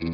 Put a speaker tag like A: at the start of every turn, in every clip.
A: Welcome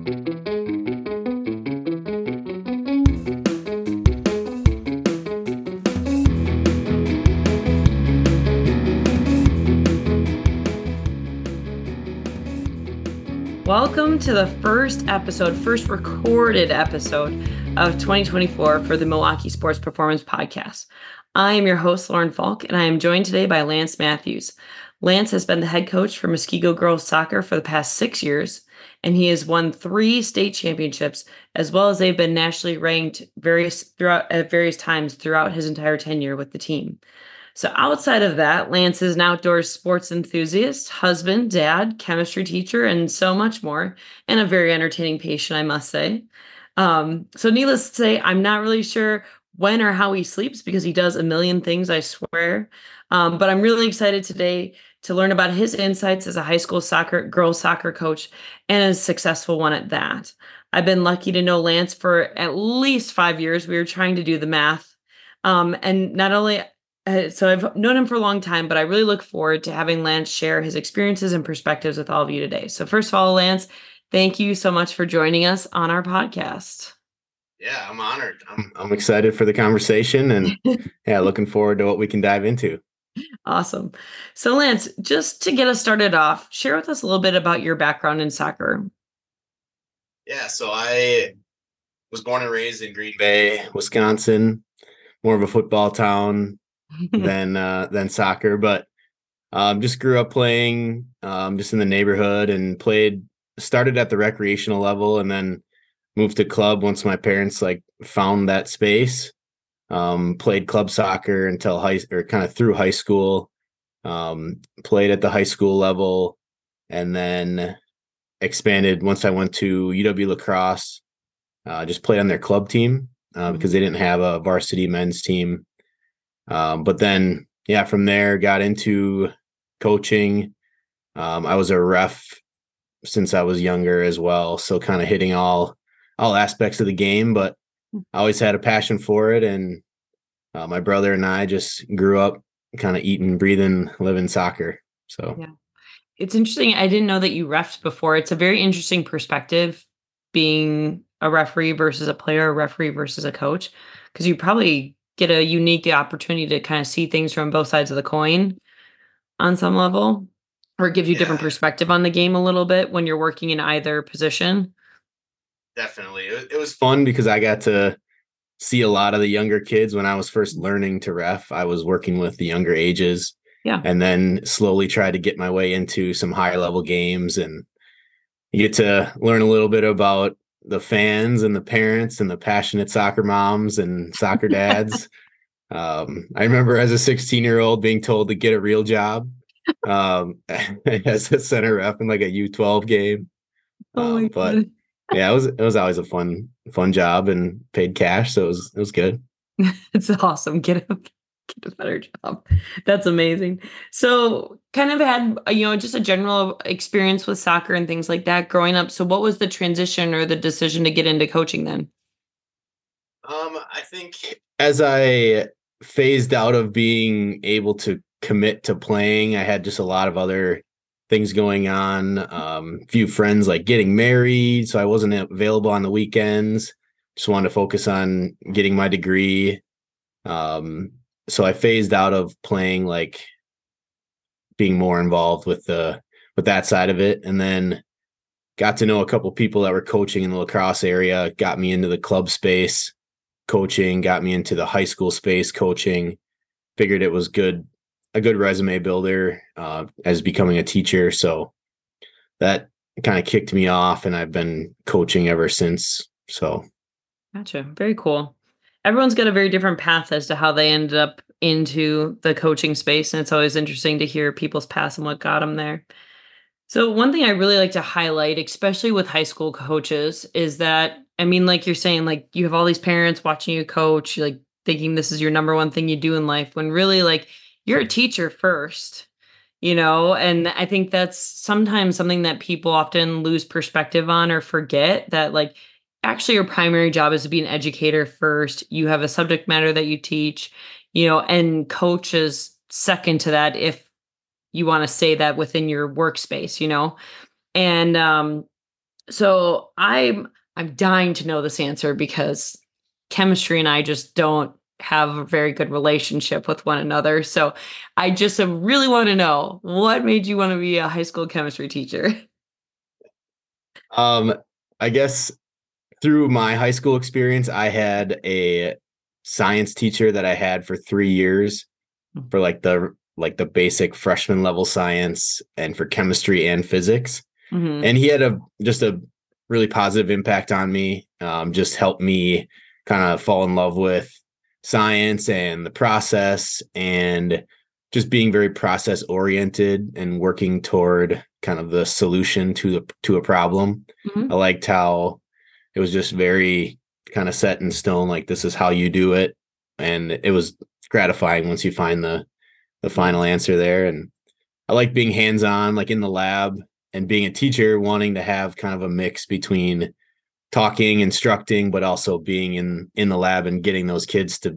A: to the first episode, first recorded episode of 2024 for the Milwaukee Sports Performance Podcast. I am your host, Lauren Falk, and I am joined today by Lance Matthews. Lance has been the head coach for Muskego Girls Soccer for the past six years, and he has won three state championships, as well as they've been nationally ranked various throughout at various times throughout his entire tenure with the team. So, outside of that, Lance is an outdoor sports enthusiast, husband, dad, chemistry teacher, and so much more, and a very entertaining patient, I must say. Um, so, needless to say, I'm not really sure when or how he sleeps because he does a million things, I swear. Um, but I'm really excited today to learn about his insights as a high school soccer, girls soccer coach, and a successful one at that. I've been lucky to know Lance for at least five years. We were trying to do the math. Um, and not only uh, so I've known him for a long time, but I really look forward to having Lance share his experiences and perspectives with all of you today. So first of all, Lance, thank you so much for joining us on our podcast.
B: Yeah, I'm honored. I'm I'm excited for the conversation and yeah, looking forward to what we can dive into.
A: Awesome. So Lance, just to get us started off, share with us a little bit about your background in soccer.
B: Yeah, so I was born and raised in Green Bay, Wisconsin, more of a football town than uh, than soccer, but um, just grew up playing um, just in the neighborhood and played. Started at the recreational level and then moved to club once my parents like found that space. Um, played club soccer until high or kind of through high school. Um, played at the high school level and then expanded once I went to UW La Crosse Uh, just played on their club team uh, because they didn't have a varsity men's team um, but then, yeah, from there, got into coaching. Um, I was a ref since I was younger as well, so kind of hitting all all aspects of the game. But. I always had a passion for it, and uh, my brother and I just grew up kind of eating, breathing, living soccer. So
A: yeah, it's interesting. I didn't know that you refed before. It's a very interesting perspective being a referee versus a player, a referee versus a coach, because you probably get a unique opportunity to kind of see things from both sides of the coin on some level or it gives you yeah. different perspective on the game a little bit when you're working in either position
B: definitely it, was fun because i got to see a lot of the younger kids when i was first learning to ref i was working with the younger ages
A: yeah
B: and then slowly tried to get my way into some higher level games and you get to learn a little bit about the fans and the parents and the passionate soccer moms and soccer dads. um, I remember as a 16 year old being told to get a real job um, as a center ref in like a U12 game. Oh um, but yeah, it was it was always a fun fun job and paid cash, so it was it was good.
A: it's awesome. Get a get a better job. That's amazing. So, kind of had uh, you know just a general experience with soccer and things like that growing up. So, what was the transition or the decision to get into coaching then?
B: Um, I think as I phased out of being able to commit to playing, I had just a lot of other things going on. Um, few friends like getting married, so I wasn't available on the weekends. Just wanted to focus on getting my degree. Um, so I phased out of playing like being more involved with the with that side of it and then got to know a couple people that were coaching in the La Crosse area got me into the club space coaching got me into the high school space coaching figured it was good a good resume builder uh, as becoming a teacher. So that kind of kicked me off and i've been coaching ever since so.
A: Gotcha. Very cool. Everyone's got a very different path as to how they ended up into the coaching space and it's always interesting to hear people's paths and what got them there. So one thing i really like to highlight especially with high school coaches is that i mean like you're saying like you have all these parents watching you coach like thinking this is your number one thing you do in life when really like you're a teacher first you know and i think that's sometimes something that people often lose perspective on or forget that like actually your primary job is to be an educator first. You have a subject matter that you teach, you know, and coaches second to that if you want to say that within your workspace, you know. And um So I'm I'm dying to know this answer because chemistry and I just don't have a very good relationship with one another. So I just really want to know what made you want to be a high school chemistry teacher?
B: Um, I guess through my high school experience, I had a science teacher that I had for three years hmm. for like the like the basic freshman level science and for chemistry and physics. Mm-hmm. And he had a just a really positive impact on me. Um, just helped me kind of fall in love with science and the process and just being very process oriented and working toward kind of the solution to the to a problem. Mm-hmm. I liked how it was just very kind of set in stone like this is how you do it and it was gratifying once you find the the final answer there and I like being hands on like in the lab and being a teacher wanting to have kind of a mix between talking instructing but also being in in the lab and getting those kids to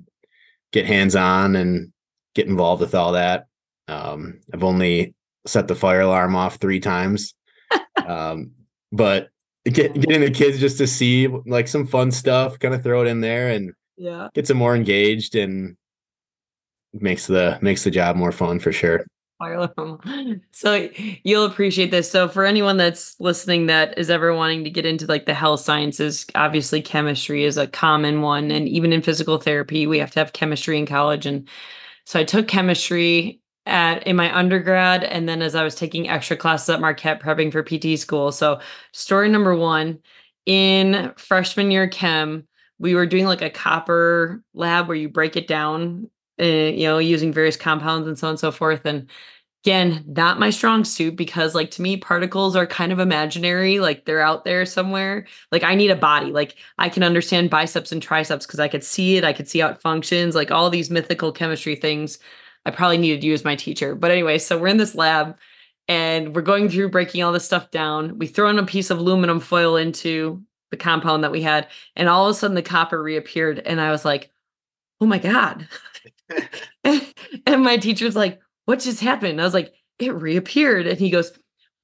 B: get hands on and get involved with all that. Um, i've only set the fire alarm off three times. Um, but get, getting the kids just to see like some fun stuff kind of throw it in there and
A: yeah.
B: gets them more engaged and makes the makes the job more fun for sure
A: so you'll appreciate this. So for anyone that's listening that is ever wanting to get into like the health sciences, obviously chemistry is a common one. And even in physical therapy, we have to have chemistry in college. And so I took chemistry at in my undergrad. And then as I was taking extra classes at Marquette prepping for PT school. So story number one, in freshman year chem, we were doing like a copper lab where you break it down uh, you know, using various compounds and so on and so forth. And again, not my strong suit because, like, to me, particles are kind of imaginary. Like, they're out there somewhere. Like, I need a body. Like, I can understand biceps and triceps because I could see it. I could see how it functions. Like, all these mythical chemistry things. I probably needed you as my teacher. But anyway, so we're in this lab and we're going through breaking all this stuff down. We throw in a piece of aluminum foil into the compound that we had, and all of a sudden the copper reappeared. And I was like, oh my God. and my teacher's like, what just happened? I was like, it reappeared. And he goes,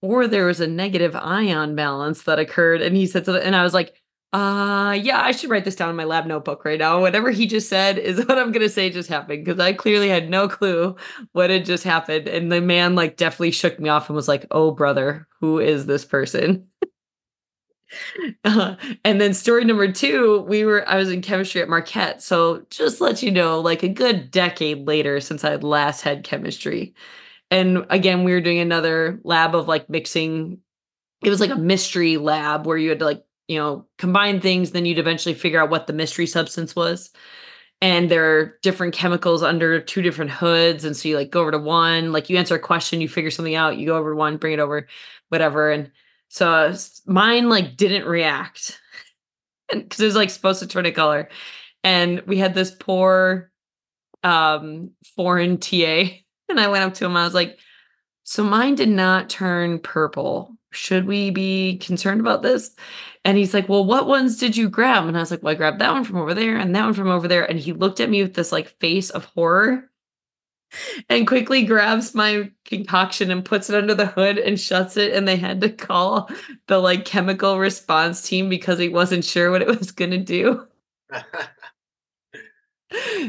A: or there was a negative ion balance that occurred. And he said, so, and I was like, uh, yeah, I should write this down in my lab notebook right now. Whatever he just said is what I'm going to say just happened because I clearly had no clue what had just happened. And the man, like, definitely shook me off and was like, oh, brother, who is this person? Uh, and then story number two, we were I was in chemistry at Marquette. So just let you know, like a good decade later since I had last had chemistry. And again, we were doing another lab of like mixing. It was like a mystery lab where you had to like, you know, combine things, then you'd eventually figure out what the mystery substance was. And there are different chemicals under two different hoods. And so you like go over to one, like you answer a question, you figure something out, you go over to one, bring it over, whatever. And so mine like didn't react because it was like supposed to turn a color. And we had this poor um foreign TA. And I went up to him. I was like, so mine did not turn purple. Should we be concerned about this? And he's like, Well, what ones did you grab? And I was like, Well, I grabbed that one from over there and that one from over there. And he looked at me with this like face of horror and quickly grabs my concoction and puts it under the hood and shuts it and they had to call the like chemical response team because he wasn't sure what it was going to do.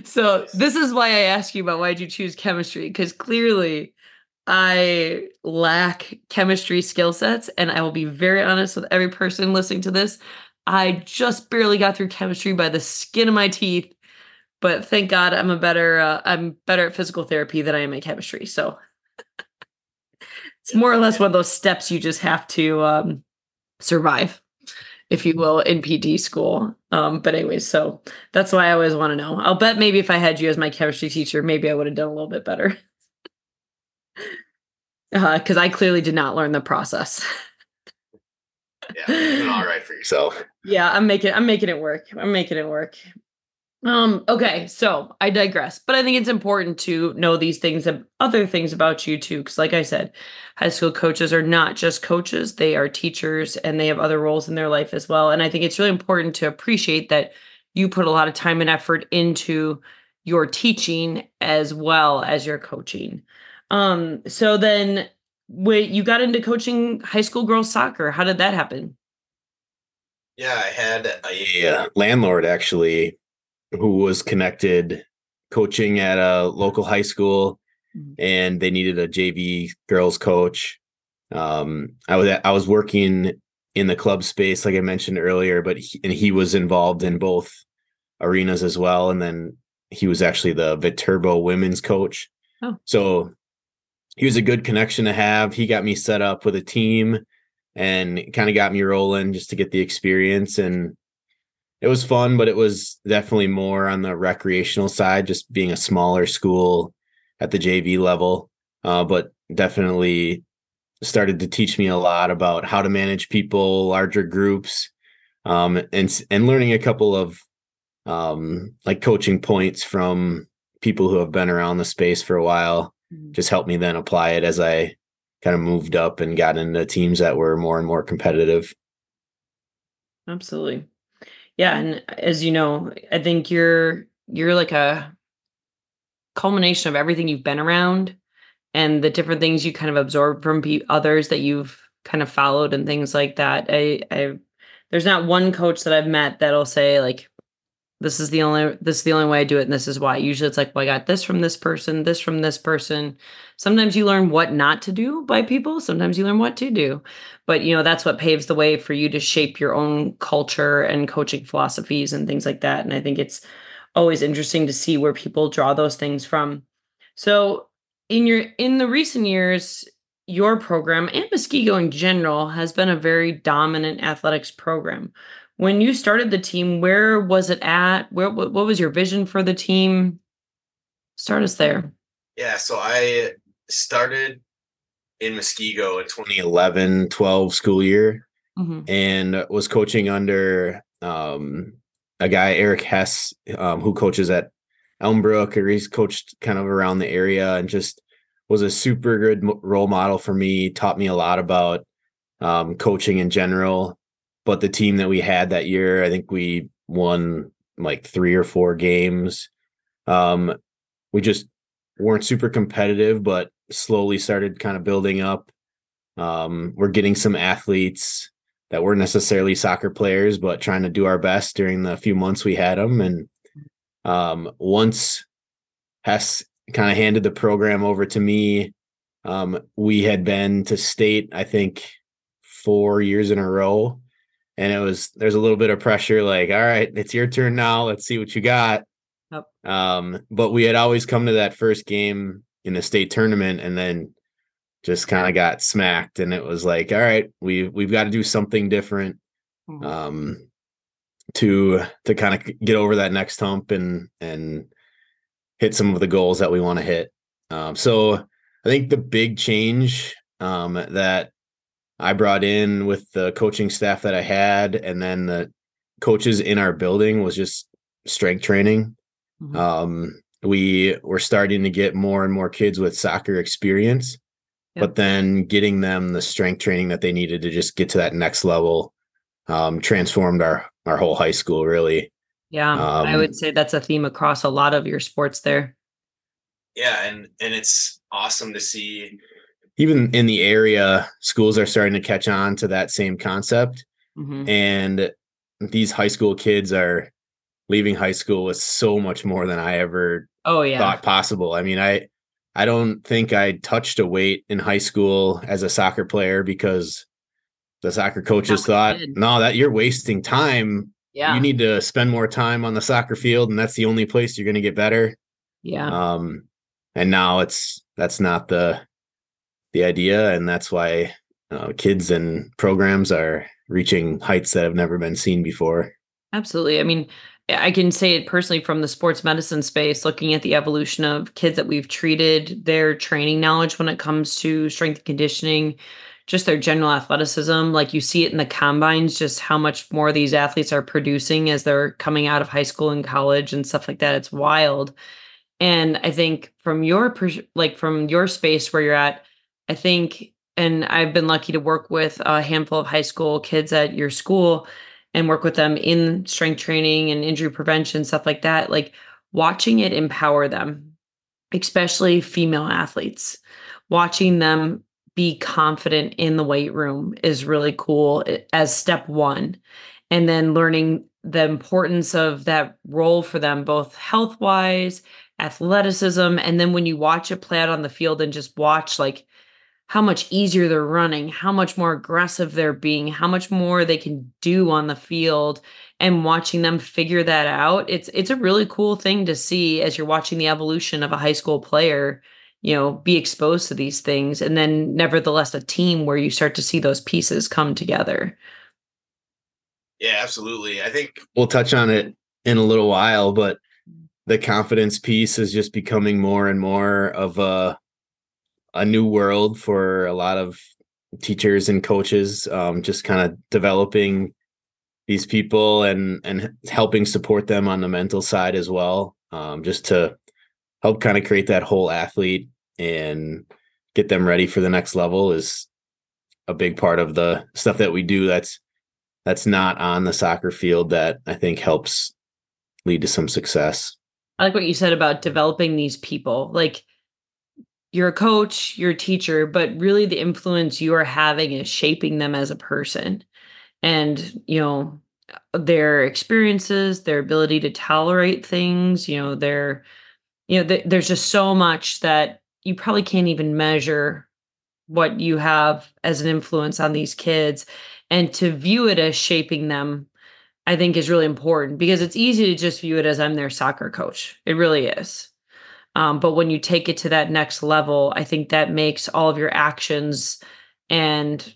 A: So this is why i ask you about why did you choose chemistry because clearly i lack chemistry skill sets and i will be very honest with every person listening to this. I just barely got through chemistry by the skin of my teeth but thank God I'm a better uh, I'm better at physical therapy than I am at chemistry. So it's more or less one of those steps you just have to um, survive, if you will, in PT school. Um, but anyways, so that's why I always want to know. I'll bet maybe if I had you as my chemistry teacher, maybe I would have done a little bit better. Because uh, I clearly did not learn the process.
B: yeah, all right for yourself.
A: Yeah, I'm making I'm making it work. I'm making it work. Um, okay, so I digress, but I think it's important to know these things and other things about you too. Cause like I said, high school coaches are not just coaches, they are teachers and they have other roles in their life as well. And I think it's really important to appreciate that you put a lot of time and effort into your teaching as well as your coaching. Um, so then when you got into coaching high school girls soccer, how did that happen?
B: Yeah, I had a uh, landlord actually who was connected coaching at a local high school mm-hmm. and they needed a JV girls coach. Um, I was I was working in the club space like I mentioned earlier, but he, and he was involved in both arenas as well and then he was actually the Viterbo women's coach. Oh. So he was a good connection to have. He got me set up with a team and kind of got me rolling just to get the experience and it was fun but it was definitely more on the recreational side just being a smaller school at the jv level uh, but definitely started to teach me a lot about how to manage people larger groups um, and and learning a couple of um, like coaching points from people who have been around the space for a while mm-hmm. just helped me then apply it as i kind of moved up and got into teams that were more and more competitive.
A: Absolutely. Yeah, and as you know, I think you're you're like a culmination of everything you've been around and the different things you kind of absorb from others that you've kind of followed and things like that. I I there's not one coach that I've met that'll say like this is the only this is the only way I do it and this is why. Usually it's like, well, I got this from this person, this from this person. Sometimes you learn what not to do by people, sometimes you learn what to do. But you know, that's what paves the way for you to shape your own culture and coaching philosophies and things like that. And I think it's always interesting to see where people draw those things from. So, in your in the recent years, your program and Muskego in general has been a very dominant athletics program when you started the team, where was it at? Where what, what was your vision for the team? Start us there.
B: Yeah, so I started in Muskego in 2011 12 school year mm-hmm. and was coaching under um, a guy, Eric Hess, um, who coaches at Elmbrook, or he's coached kind of around the area and just was a super good role model for me, taught me a lot about um, coaching in general but the team that we had that year, I think we won like three or four games. Um, we just weren't super competitive, but slowly started kind of building up. Um, we're getting some athletes that weren't necessarily soccer players, but trying to do our best during the few months we had them. And um, once Hess kind of handed the program over to me, um, we had been to state, I think, four years in a row and it was there's a little bit of pressure like all right it's your turn now let's see what you got yep. um but we had always come to that first game in the state tournament and then just kind of got smacked and it was like all right we we've got to do something different mm-hmm. um to to kind of get over that next hump and and hit some of the goals that we want to hit um so i think the big change um that I brought in with the coaching staff that I had, and then the coaches in our building was just strength training. Mm-hmm. Um, we were starting to get more and more kids with soccer experience, yep. but then getting them the strength training that they needed to just get to that next level um, transformed our our whole high school really.
A: Yeah, um, I would say that's a theme across a lot of your sports there.
B: Yeah, and and it's awesome to see even in the area, schools are starting to catch on to that same concept. Mm-hmm. And these high school kids are leaving high school with so much more than I ever
A: oh yeah
B: thought possible. I mean, I I don't think I touched a weight in high school as a soccer player because the soccer coaches thought, no, that you're wasting time. Yeah. You need to spend more time on the soccer field, and that's the only place you're gonna get better.
A: Yeah.
B: Um, and now it's that's not the the idea, and that's why uh, kids and programs are reaching heights that have never been seen before.
A: Absolutely. I mean, I can say it personally from the sports medicine space, looking at the evolution of kids that we've treated, their training knowledge when it comes to strength and conditioning, just their general athleticism. Like you see it in the combines, just how much more these athletes are producing as they're coming out of high school and college and stuff like that. It's wild. And I think from your like from your space where you're at, I think, and I've been lucky to work with a handful of high school kids at your school and work with them in strength training and injury prevention, stuff like that. Like watching it empower them, especially female athletes, watching them be confident in the weight room is really cool as step one. and then learning the importance of that role for them, both health wise, athleticism. And then when you watch it play out on the field and just watch like how much easier they're running, how much more aggressive they're being, how much more they can do on the field and watching them figure that out. It's it's a really cool thing to see as you're watching the evolution of a high school player, you know, be exposed to these things and then nevertheless a team where you start to see those pieces come together.
B: Yeah, absolutely. I think we'll touch on it in a little while, but the confidence piece is just becoming more and more of a a new world for a lot of teachers and coaches um, just kind of developing these people and and helping support them on the mental side as well um, just to help kind of create that whole athlete and get them ready for the next level is a big part of the stuff that we do that's that's not on the soccer field that I think helps lead to some success.
A: I like what you said about developing these people. Like you're a coach, you're a teacher, but really the influence you are having is shaping them as a person. And, you know, their experiences, their ability to tolerate things, you know, their, you know, th- there's just so much that you probably can't even measure what you have as an influence on these kids. And to view it as shaping them, I think is really important because it's easy to just view it as I'm their soccer coach. It really is. Um, but when you take it to that next level, I think that makes all of your actions and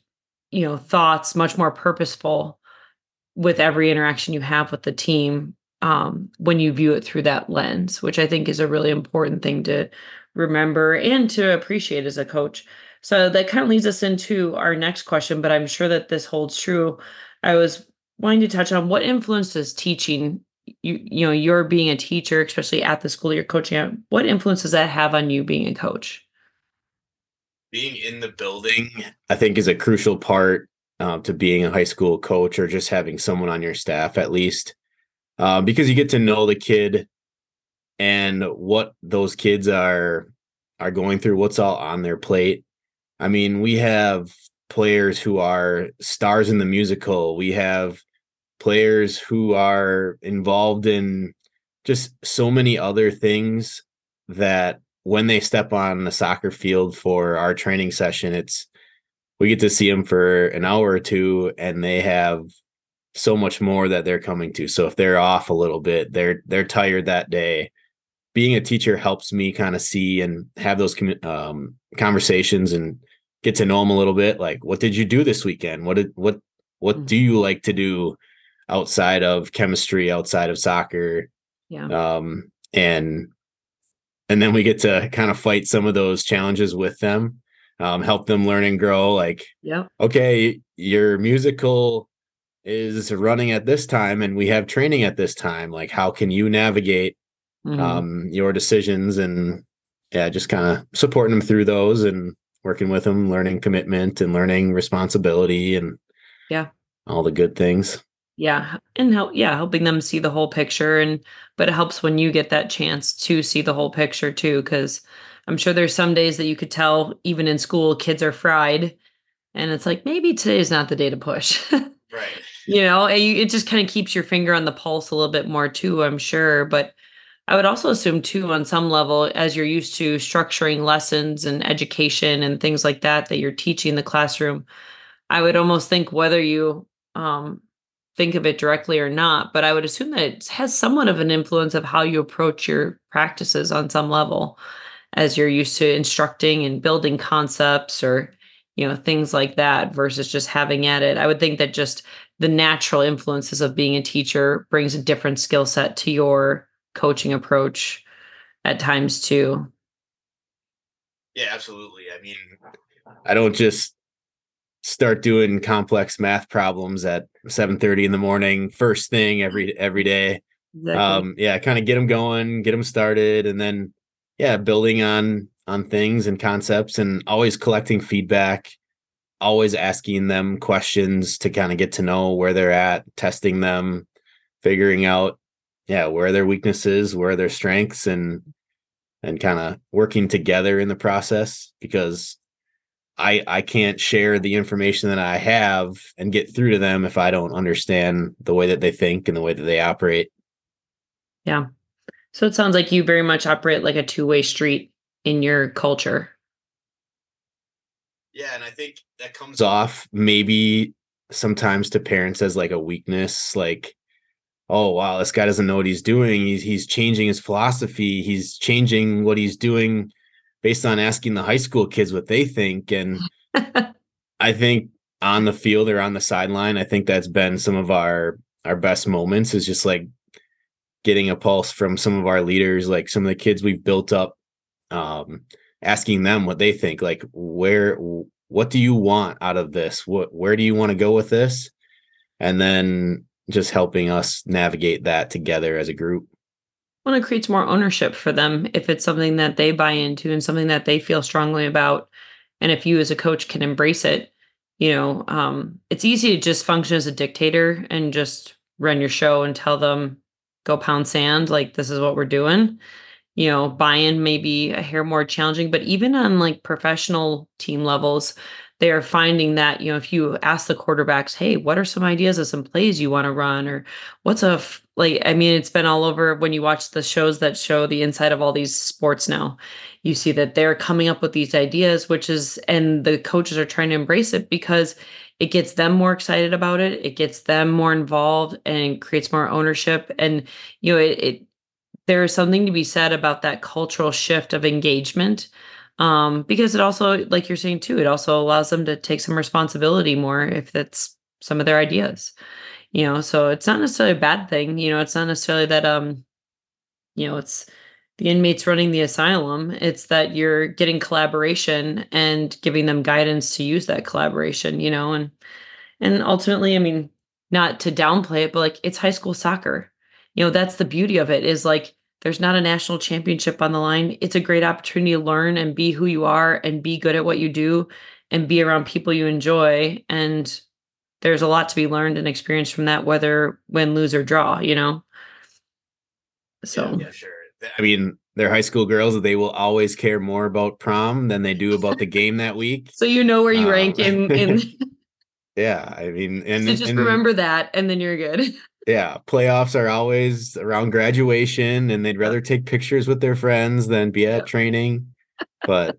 A: you know thoughts much more purposeful with every interaction you have with the team um, when you view it through that lens, which I think is a really important thing to remember and to appreciate as a coach. So that kind of leads us into our next question, but I'm sure that this holds true. I was wanting to touch on what influence does teaching you you know you're being a teacher especially at the school you're coaching at what influence does that have on you being a coach?
B: Being in the building i think is a crucial part uh, to being a high school coach or just having someone on your staff at least. Uh, because you get to know the kid and what those kids are are going through what's all on their plate. I mean we have players who are stars in the musical. We have players who are involved in just so many other things that when they step on the soccer field for our training session it's we get to see them for an hour or two and they have so much more that they're coming to. So if they're off a little bit they're they're tired that day. Being a teacher helps me kind of see and have those um, conversations and get to know them a little bit like what did you do this weekend? What did what what do mm-hmm. you like to do outside of chemistry, outside of soccer.
A: Yeah.
B: Um, and and then we get to kind of fight some of those challenges with them, um, help them learn and grow. Like,
A: yeah,
B: okay, your musical is running at this time, and we have training at this time. Like, how can you navigate mm-hmm. um, your decisions and yeah, just kind of supporting them through those and working with them, learning commitment and learning responsibility and
A: yeah,
B: all the good things
A: yeah and help yeah helping them see the whole picture and but it helps when you get that chance to see the whole picture too because i'm sure there's some days that you could tell even in school kids are fried and it's like maybe today's not the day to push.
B: Right.
A: You know it just kind of keeps your finger on the pulse a little bit more too i'm sure but i would also assume too on some level as you're used to structuring lessons and education and things like that that you're teaching the classroom i would almost think whether you um, think of it directly or not, but I would assume that it has somewhat of an influence of how you approach your practices on some level as you're used to instructing and building concepts or you know things like that versus just having at it. I would think that just the natural influences of being a teacher brings a different skill set to your coaching approach at times too.
B: Yeah, absolutely. I mean, I don't just start doing complex math problems at 7:30 in the morning first thing every every day exactly. um yeah kind of get them going get them started and then yeah building on on things and concepts and always collecting feedback always asking them questions to kind of get to know where they're at testing them figuring out yeah where their weaknesses where their strengths and and kind of working together in the process because I I can't share the information that I have and get through to them if I don't understand the way that they think and the way that they operate.
A: Yeah. So it sounds like you very much operate like a two-way street in your culture.
B: Yeah, and I think that comes off maybe sometimes to parents as like a weakness, like, oh wow, this guy doesn't know what he's doing. He's he's changing his philosophy. He's changing what he's doing based on asking the high school kids what they think. And I think on the field or on the sideline, I think that's been some of our our best moments is just like getting a pulse from some of our leaders, like some of the kids we've built up, um, asking them what they think, like where what do you want out of this? What where do you want to go with this? And then just helping us navigate that together as a group.
A: Well, it creates more ownership for them if it's something that they buy into and something that they feel strongly about. And if you as a coach can embrace it, you know, um, it's easy to just function as a dictator and just run your show and tell them, go pound sand, like this is what we're doing. You know, buy-in may be a hair more challenging, but even on like professional team levels, they are finding that you know if you ask the quarterbacks hey what are some ideas of some plays you want to run or what's a f-? Like i mean it's been all over when you watch the shows that show the inside of all these sports now you see that they're coming up with these ideas which is and the coaches are trying to embrace it because it gets them more excited about it it gets them more involved and creates more ownership and you know it, it there is something to be said about that cultural shift of engagement um, because it also, like you're saying too, it also allows them to take some responsibility more if that's some of their ideas. You know, so it's not necessarily a bad thing. You know, it's not necessarily that um, you know, it's the inmates running the asylum. It's that you're getting collaboration and giving them guidance to use that collaboration. You know, and and ultimately, I mean, not to downplay it, but like it's high school soccer. You know, that's the beauty of it is like there's not a national championship on the line. It's a great opportunity to learn and be who you are and be good at what you do and be around people you enjoy. And there's a lot to be learned and experienced from that, whether win, lose, or draw, you know? So,
B: yeah, yeah sure. I mean, they're high school girls. They will always care more about prom than they do about the game that week.
A: So you know where you um, rank in. in...
B: yeah, I mean, and
A: so just
B: and,
A: remember that, and then you're good
B: yeah, playoffs are always around graduation and they'd rather take pictures with their friends than be at training. But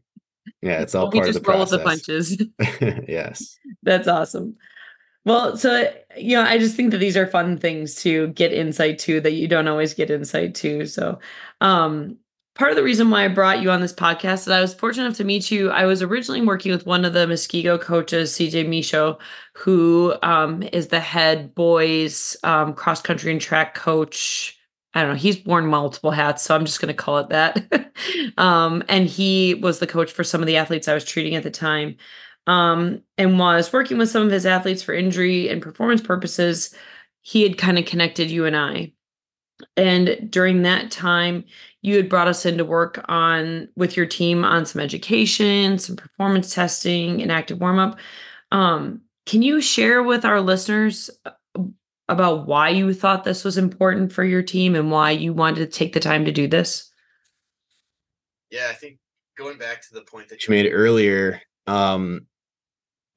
B: yeah, it's all part of the process.
A: the punches.
B: yes.
A: That's awesome. Well, so you know, I just think that these are fun things to get insight to that you don't always get insight to. So, um, part of the reason why I brought you on this podcast is I was fortunate enough to meet you. I was originally working with one of the Muskego coaches, CJ Micho, who um, is the head boys um, cross country and track coach. I don't know. He's worn multiple hats, so I'm just going to call it that. um, and he was the coach for some of the athletes I was treating at the time. Um, and while I was working with some of his athletes for injury and performance purposes, he had kind of connected you and I. And during that time, you had brought us in to work on with your team on some education, some performance testing, and active warm up. Um, can you share with our listeners uh, about why you thought this was important for your team and why you wanted to take the time to do this?
B: Yeah, I think going back to the point that you made earlier, um,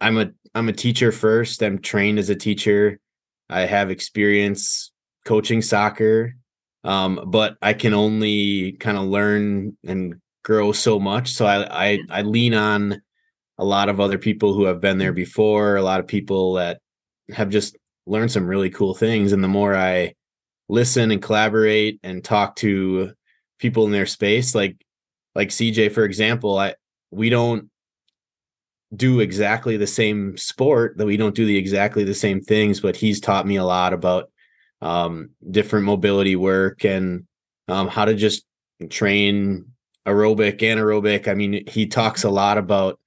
B: I'm a I'm a teacher first. I'm trained as a teacher. I have experience coaching soccer um, but I can only kind of learn and grow so much. So I, I I lean on a lot of other people who have been there before, a lot of people that have just learned some really cool things. And the more I listen and collaborate and talk to people in their space, like like CJ, for example, I we don't do exactly the same sport that we don't do the exactly the same things, but he's taught me a lot about um, different mobility work and um, how to just train aerobic, anaerobic. I mean, he talks a lot about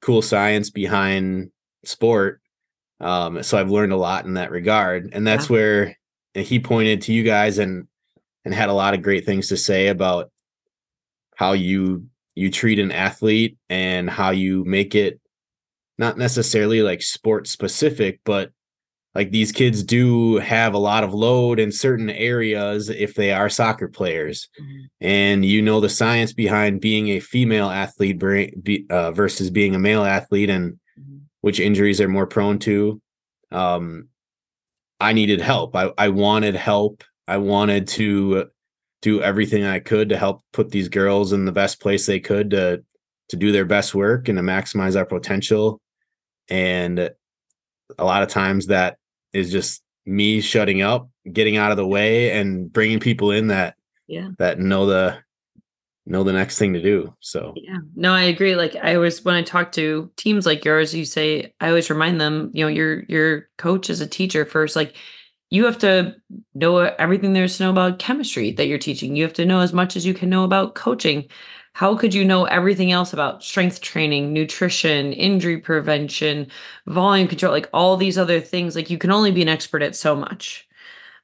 B: cool science behind sport. Um, so I've learned a lot in that regard, and that's where he pointed to you guys and and had a lot of great things to say about how you you treat an athlete and how you make it not necessarily like sport specific, but like these kids do have a lot of load in certain areas if they are soccer players mm-hmm. and you know the science behind being a female athlete uh, versus being a male athlete and mm-hmm. which injuries are more prone to um i needed help i i wanted help i wanted to do everything i could to help put these girls in the best place they could to to do their best work and to maximize our potential and a lot of times that is just me shutting up, getting out of the way, and bringing people in that
A: yeah
B: that know the know the next thing to do. So
A: yeah, no, I agree. Like I always when I talk to teams like yours, you say I always remind them, you know, your your coach is a teacher first. Like you have to know everything there's to know about chemistry that you're teaching. You have to know as much as you can know about coaching how could you know everything else about strength training, nutrition, injury prevention, volume control, like all these other things? Like you can only be an expert at so much.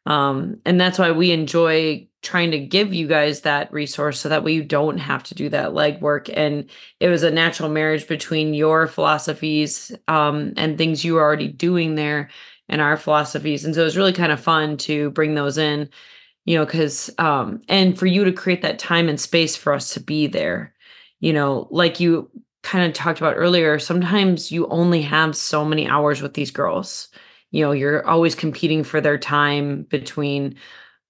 A: Um, and that's why we enjoy trying to give you guys that resource so that you don't have to do that legwork. And it was a natural marriage between your philosophies um, and things you were already doing there and our philosophies. And so it was really kind of fun to bring those in you know because um and for you to create that time and space for us to be there. You know like you kind of talked about earlier sometimes you only have so many hours with these girls. You know you're always competing for their time between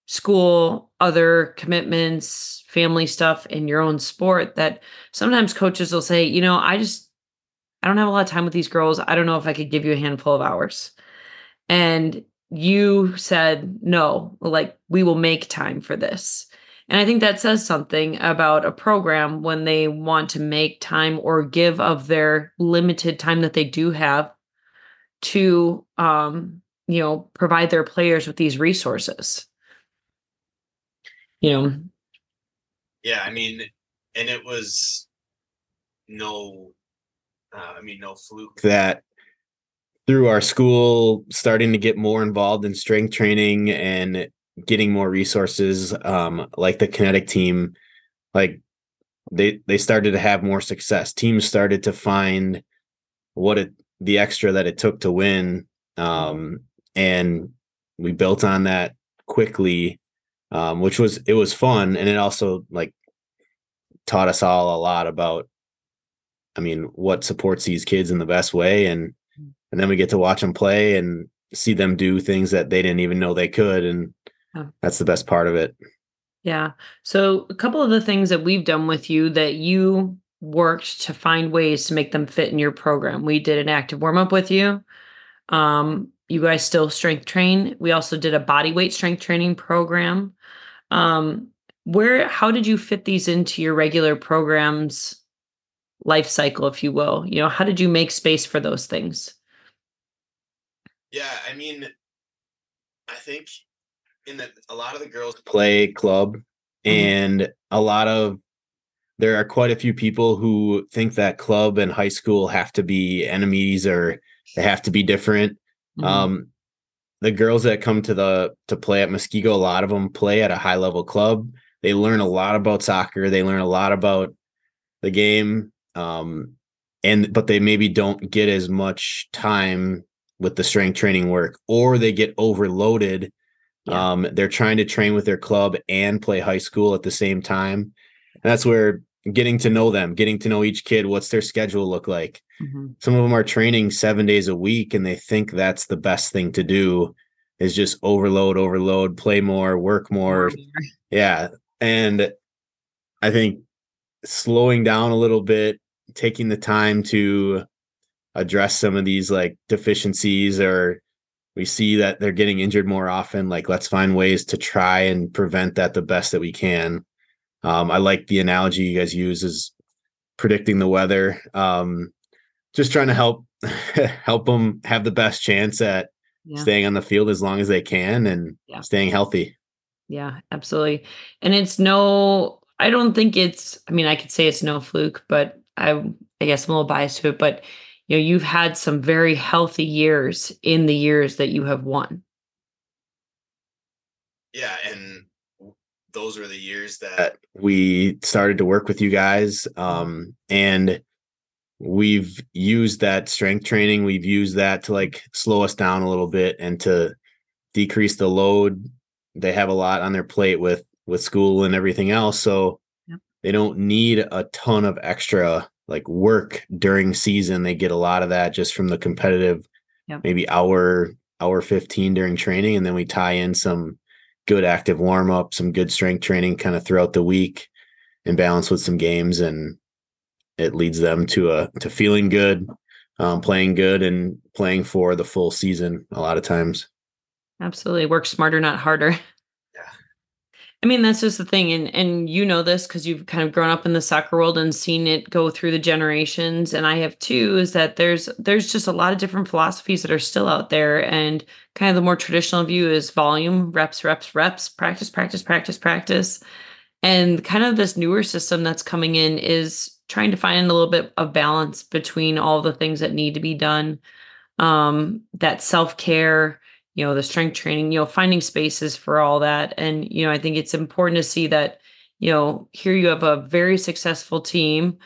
A: school other commitments family stuff and your own sport that sometimes coaches will say you know i just i don't have a lot of time with these girls. I don't know if i could give you a handful of hours and you said no like we will make time for this. And i think that says something about a program when they want to make time or give of their limited time that they do have to um you know provide their players with these resources. You know?
B: Yeah i mean and it was no uh, i mean no fluke that through our school starting to get more involved in strength training and getting more resources um, like the kinetic team like they they started to have more success. Teams started to find what it the extra that it took to win um, and we built on that quickly um, which was it was fun and it also like taught us all a lot about i mean what supports these kids in the best way and and then we get to watch them play and see them do things that they didn't even know they could and that's the best part of it.
A: Yeah. So a couple of the things that we've done with you that you worked to find ways to make them fit in your program. We did an active warm up with you. Um, you guys still strength train. We also did a body weight strength training program. Um, where how did you fit these into your regular programs life cycle if you will? You know how did you make space for those things yeah, I mean, I think in that a lot of the girls play club mm-hmm. and a lot of there are quite a few people who think that club and high school have to be enemies or they have to be different. Mm-hmm. Um, the girls that come to the to play at Muskego, a lot of them play at a high level club. They learn a lot about soccer. They learn a lot about the game. Um, and but they maybe don't get as much time with the strength training work or they get overloaded yeah. um they're trying to train with their club and play high school at the same time. And that's where getting to know them getting to know each kid what's their schedule look like. Mm-hmm. some of them are training 7 days a week and they think that's the best thing to do is just overload overload play more. Work more. Yeah. And i think slowing down a little bit taking the time to address some of these like deficiencies or we see that they're getting injured more often like let's find ways to try and prevent that the best that we can um, i like the analogy you guys use is predicting the weather um, just trying to help help them have the best chance at yeah. staying on the field as long as they can and yeah. staying healthy yeah absolutely and it's no i don't think it's i mean i could say it's no fluke but i i guess i'm a little biased to it but you know you've had some very healthy years in the years that you have won
B: yeah and those were the years that we started to work with you guys um, and we've used that strength training we've used that to like slow us down a little bit and to decrease the load they have a lot on their plate with with school and everything else so yep. they don't need a ton of extra like work during season they get a lot of that just from the competitive yep. maybe hour hour 15 during training and then we tie in some good active warm up some good strength training kind of throughout the week and balance with some games and it leads them to a to feeling good, um, playing good, and playing for the full season. A lot of times,
A: absolutely work smarter, not harder. I mean that's just the thing, and and you know this because you've kind of grown up in the soccer world and seen it go through the generations, and I have too. Is that there's there's just a lot of different philosophies that are still out there, and kind of the more traditional view is volume, reps, reps, reps, practice, practice, practice, practice. And kind of this newer system that's coming in is trying to find a little bit of balance between all the things that need to be done um that self-care you know the strength training you know finding spaces for all that. And you know i think it's important to see that you know here you have a very successful team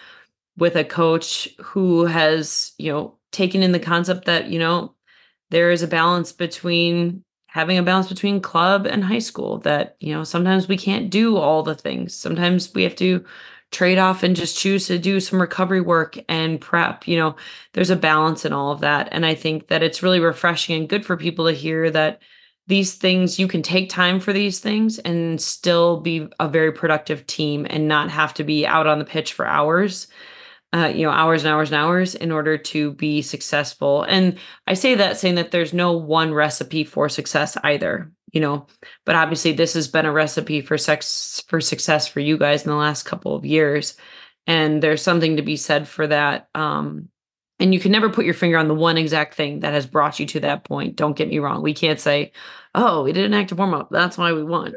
A: with a coach who has you know taken in the concept that you know there is a balance between having a balance between club and high school that you know sometimes we can't do all the things. Sometimes we have to trade off and just choose to do some recovery work and prep. You know, there's a balance in all of that. And I think that it's really refreshing and good for people to hear that these things, you can take time for these things and still be a very productive team and not have to be out on the pitch for hours. Uh, you know, hours and hours and hours in order to be successful. And I say that saying that there's no one recipe for success either you know but obviously this has been a recipe for sex for success for you guys in the last couple of years. And there's something to be said for that um and you can never put your finger on the one exact thing that has brought you to that point. Don't get me wrong. We can't say oh we did an active warm up. That's why we won.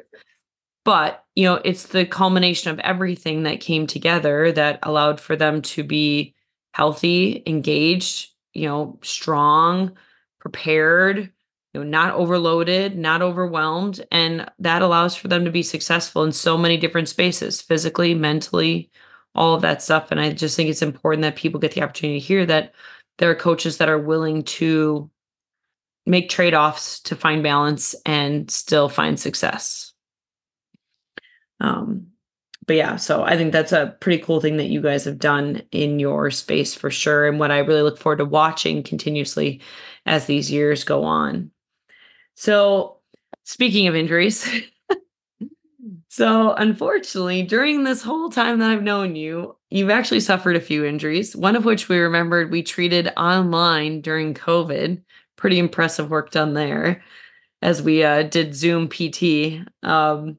A: But you know it's the culmination of everything that came together that allowed for them to be healthy engaged you know strong prepared you know not overloaded not overwhelmed and that allows for them to be successful in so many different spaces physically mentally all of that stuff. And i just think it's important that people get the opportunity to hear that there are coaches that are willing to make trade-offs to find balance and still find success. Um but yeah so i think that's a pretty cool thing that you guys have done in your space for sure and what i really look forward to watching continuously as these years go on so, speaking of injuries, so unfortunately, during this whole time that I've known you, you've actually suffered a few injuries, one of which we remembered we treated online during COVID. Pretty impressive work done there as we uh, did Zoom PT. Um,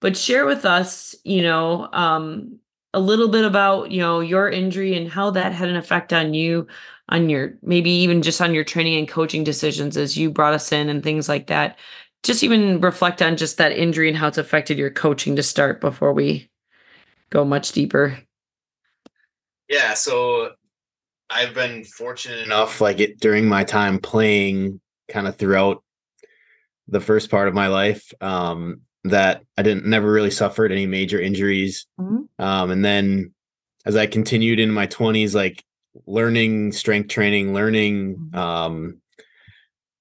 A: but share with us, you know, um, a little bit about, you know, your injury and how that had an effect on you on your maybe even just on your training and coaching decisions as you brought us in and things like that. Just even reflect on just that injury and how it's affected your coaching to start before we go much deeper.
B: Yeah so i've been fortunate enough like it during my time playing kind of throughout the first part of my life um that i didn't never really suffered any major injuries mm-hmm. um and then as i continued in my 20s like learning strength training, learning mm-hmm. um,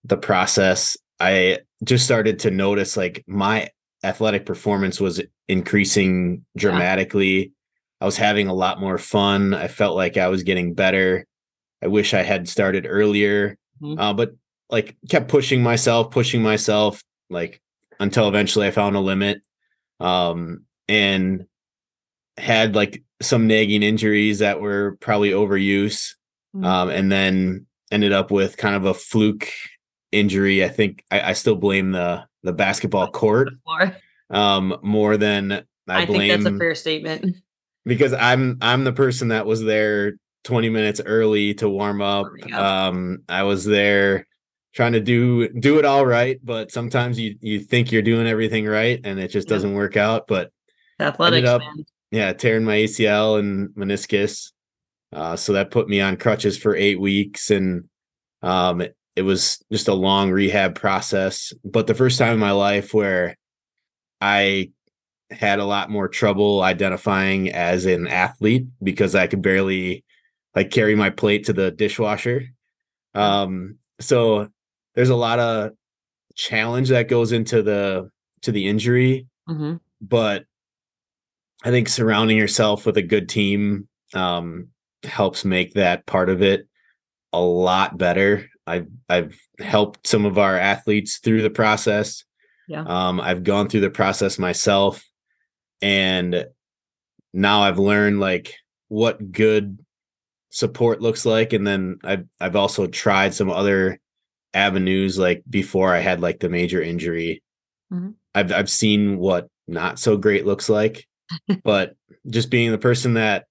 B: the process, I just started to notice like my athletic performance was increasing dramatically. Yeah. I was having a lot more fun. I felt like I was getting better. I wish I had started earlier, mm-hmm. uh, but like kept pushing myself, pushing myself, like until eventually I found a limit. Um, and had like some nagging injuries that were probably overuse, mm-hmm. um, and then ended up with kind of a fluke injury. I think I, I still blame the the basketball court um, more than I, I blame.
A: think that's a fair statement
B: because I'm I'm the person that was there 20 minutes early to warm up. Um, I was there trying to do do it all right, but sometimes you you think you're doing everything right and it just doesn't work out. But
A: athletics, up,
B: yeah, tearing my ACL and meniscus. Uh, so that put me on crutches for eight weeks, and um, it, it was just a long rehab process. But the first time in my life where I had a lot more trouble identifying as an athlete because I could barely like carry my plate to the dishwasher. Um, so there's a lot of challenge that goes into the to the injury,
A: hmm
B: but I think surrounding yourself with a good team um, helps make that part of it a lot better. I've I've helped some of our athletes through the process.
A: Yeah.
B: Um, I've gone through the process myself, and now I've learned like what good support looks like, and then I've I've also tried some other avenues like before I had like the major injury.
A: Mhm.
B: I've I've seen what not so great looks like, but just being the person that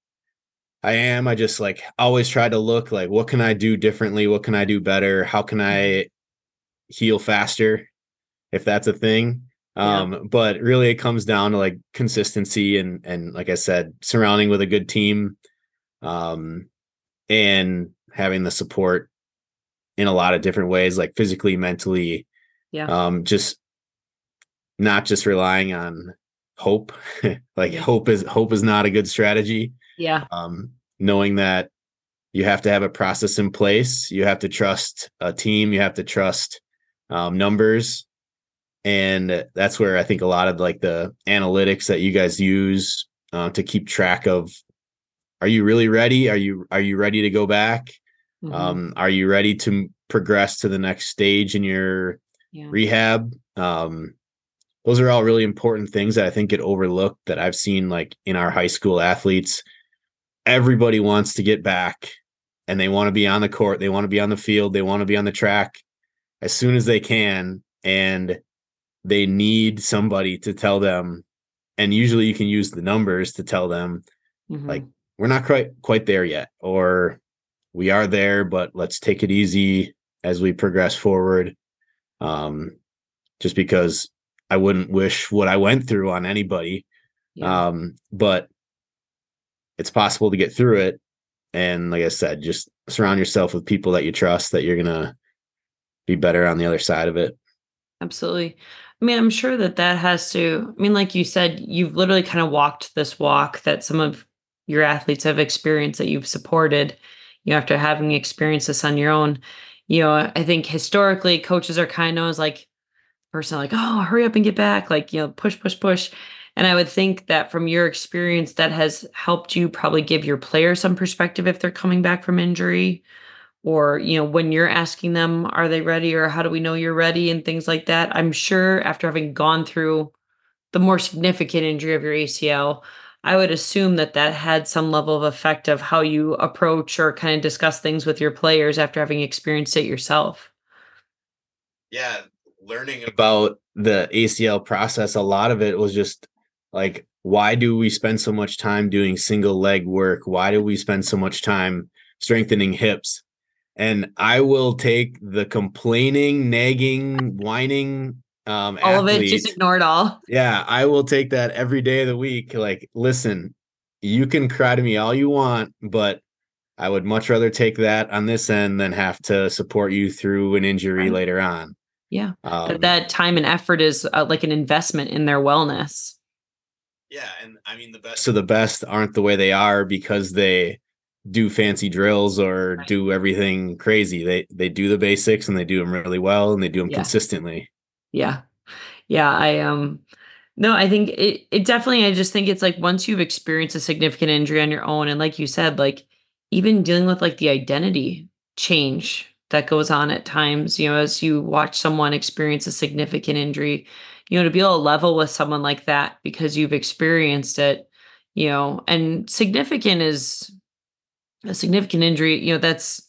B: I am, I just like always try to look like what can I do differently? What can I do better? How can I heal faster if that's a thing?
A: Yeah.
B: Um, but really it comes down to like consistency and and like I said, surrounding with a good team, um, and having the support in a lot of different ways, like physically, mentally,
A: Yeah.
B: um, just not just relying on hope. like
A: Yeah.
B: hope is hope is not a good strategy
A: Yeah.
B: um, knowing that you have to have a process in place you have to trust a team you have to trust um, numbers and that's where i think a lot of like the analytics that you guys use uh, to keep track of are you really ready are you are you ready to go back
A: Mhm.
B: um, are you ready to progress to the next stage in your
A: yeah.
B: rehab um those are all really important things that i think get overlooked that i've seen like in our high school athletes everybody wants to get back and they want to be on the court they want to be on the field they want to be on the track as soon as they can and they need somebody to tell them and usually you can use the numbers to tell them
A: Mhm.
B: like we're not quite quite there yet or we are there but let's take it easy as we progress forward um just because i wouldn't wish what i went through on anybody
A: yeah.
B: um but it's possible to get through it and like i said just surround yourself with people that you trust that you're gonna be better on the other side of it
A: Absolutely. I mean, I'm sure that that has to, I mean, like you said, you've literally kind of walked this walk that some of your athletes have experienced that you've supported, you know, after having experienced this on your own. You know, I think historically coaches are kind of like, person like, oh, hurry up and get back, like, you know, push, push, push. And I would think that from your experience, that has helped you probably give your players some perspective if they're coming back from injury or you know when you're asking them are they ready or how do we know you're ready and things like that i'm sure after having gone through the more significant injury of your acl i would assume that that had some level of effect of how you approach or kind of discuss things with your players after having experienced it yourself.
B: Yeah learning about the acl process a lot of it was just like why do we spend so much time doing single leg work? Why do we spend so much time strengthening hips? And i will take the complaining nagging whining um
A: all of it just ignore it all
B: yeah i will take that every day of the week like listen you can cry to me all you want but i would much rather take that on this end than have to support you through an injury
A: Right.
B: later on
A: yeah
B: um,
A: that, that time and effort is uh, like an investment in their wellness
B: Yeah, and I mean the best of the best aren't the way they are because they do fancy drills or
A: Right.
B: do everything crazy. They they do the basics and they do them really well and they do them
A: Yeah.
B: consistently.
A: Yeah. Yeah, I um no, I think it it definitely I just think it's like once you've experienced a significant injury on your own and like you said like even dealing with like the identity change that goes on at times, you know, as you watch someone experience a significant injury, you know, to be able to level with someone like that because you've experienced it, you know, and significant is a significant injury, you know, that's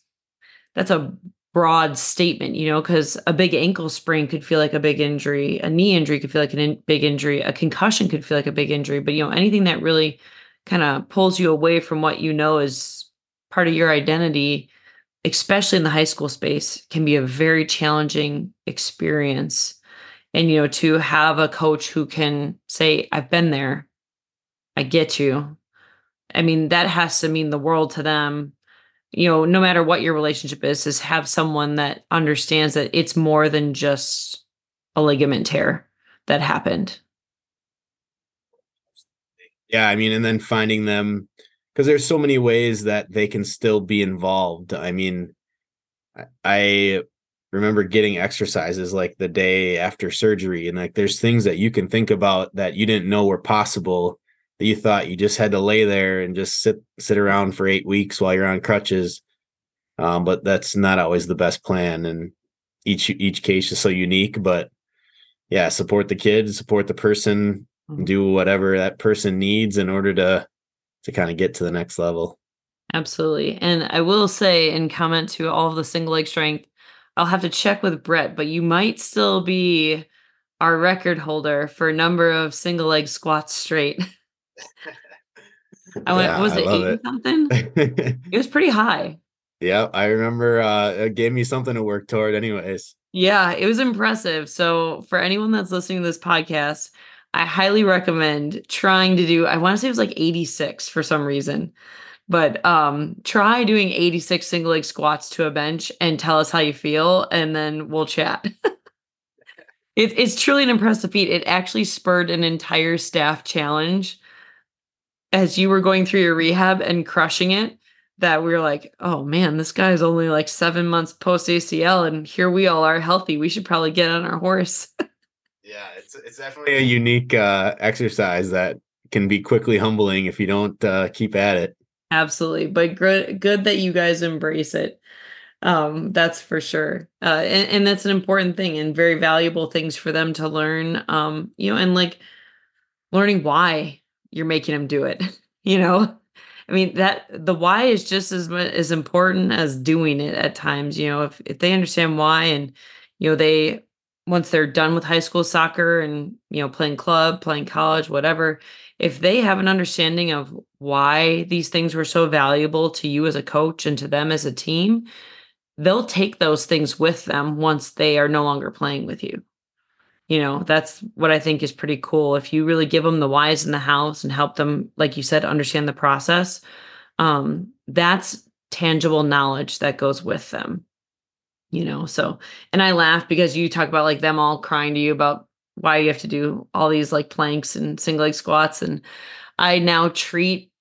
A: that's a broad statement, you know, because a big ankle sprain could feel like a big injury, a knee injury could feel like a in- big injury, a concussion could feel like a big injury, but you know, anything that really kind of pulls you away from what you know is part of your identity, especially in the high school space, can be a very challenging experience. And you know, to have a coach who can say, "I've been there, I get you." I mean, that has to mean the world to them you know, no matter what your relationship is, is have someone that understands that it's more than just a ligament tear that happened.
B: Yeah, I mean, and then finding them because there's so many ways that they can still be involved. I mean, I remember getting exercises like the day after surgery, and like there's things that you can think about that you didn't know were possible that you thought you just had to lay there and just sit sit around for eight weeks while you're on crutches. Um, but that's not always the best plan, and each each case is so unique. But yeah, support the kid, support the person, mm-hmm. do whatever that person needs in order to to kind of get to the next level.
A: Absolutely. And I will say and comment to all of the single leg strength, I'll have to check with Brett, but you might still be our record holder for number of single leg squats straight. I went, yeah, was it eight it. something? it was pretty high.
B: Yeah, I remember uh it gave me something to work toward anyways.
A: Yeah, it was impressive. So for anyone that's listening to this podcast, I highly recommend trying to do, I want to say it was like 86 for some reason. But um, try doing 86 single leg squats to a bench and tell us how you feel, and then we'll chat. it, it's truly an impressive feat. It actually spurred an entire staff challenge as you were going through your rehab and crushing it. That we were like, oh man, this guy's only like seven months post ACL, and here we all are healthy. We should probably get on our horse.
B: yeah, it's it's definitely a unique uh, exercise that can be quickly humbling if you don't uh, keep at it.
A: Absolutely. But good good that you guys embrace it. Um, that's for sure. Uh, and, and that's an important thing and very valuable things for them to learn. Um, you know, and like learning why you're making them do it. You know, I mean that the why is just as as important as doing it at times. You know, if if they understand why and you know they once they're done with high school soccer and you know playing club, playing college, whatever, if they have an understanding of why these things were so valuable to you as a coach and to them as a team, they'll take those things with them once they are no longer playing with you. You know, that's what I think is pretty cool. If you really give them the whys in the house and help them, like you said, understand the process, um, that's tangible knowledge that goes with them. You know, so and I laugh because you talk about like them all crying to you about why you have to do all these like planks and single leg squats. And I now treat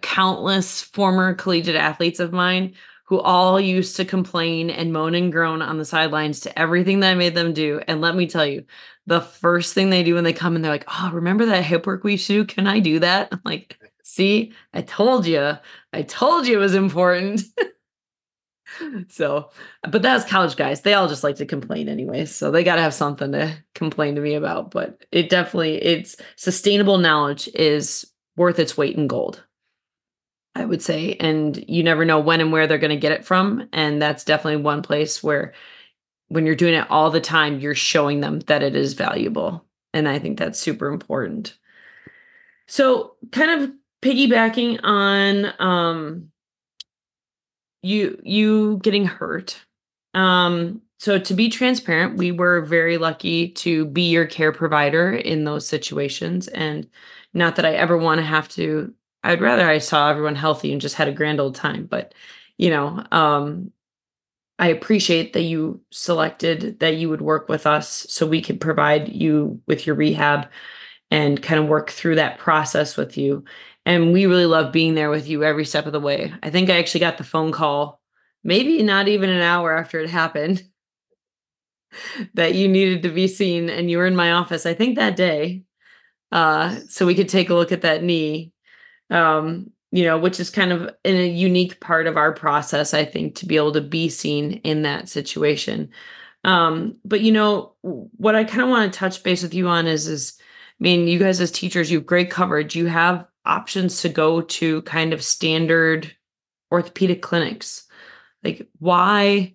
A: countless former collegiate athletes of mine who all used to complain and moan and groan on the sidelines to everything that I made them do. And let me tell you, the first thing they do when they come and they're like, Oh, remember that hip work we do? Can I do that? I'm like, see, I told you, I told you it was important. so, but that's college guys. They all just like to complain anyway. So they got to have something to complain to me about. But it definitely, it's sustainable knowledge is worth its weight in gold, I would say. And you never know when and where they're going to get it from. And that's definitely one place where when you're doing it all the time, you're showing them that it is valuable. And I think that's super important. So, kind of piggybacking on, um, you you getting hurt um so to be transparent we were very lucky to be your care provider in those situations and not that i ever want to have to i'd rather i saw everyone healthy and just had a grand old time but you know um i appreciate that you selected that you would work with us so we could provide you with your rehab and kind of work through that process with you and we really love being there with you every step of the way. I think I actually got the phone call, maybe not even an hour after it happened, that you needed to be seen, and you were in my office. I think that day, uh, so we could take a look at that knee. Um, you know, which is kind of in a unique part of our process, I think, to be able to be seen in that situation. Um, but you know, what I kind of want to touch base with you on is, is I mean, you guys as teachers, you have great coverage. You have options to go to kind of standard orthopedic clinics. Like why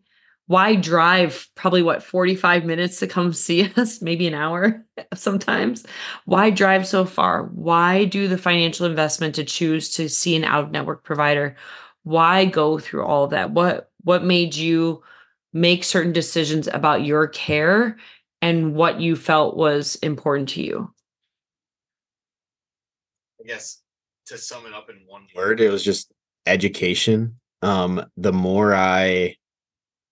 A: why drive probably what 45 minutes to come see us, maybe an hour sometimes? Why drive so far? Why do the financial investment to choose to see an out network provider? Why go through all of that? What what made you make certain decisions about your care and what you felt was important to you?
B: I guess to sum it up in one word, it was just education. Um, the more I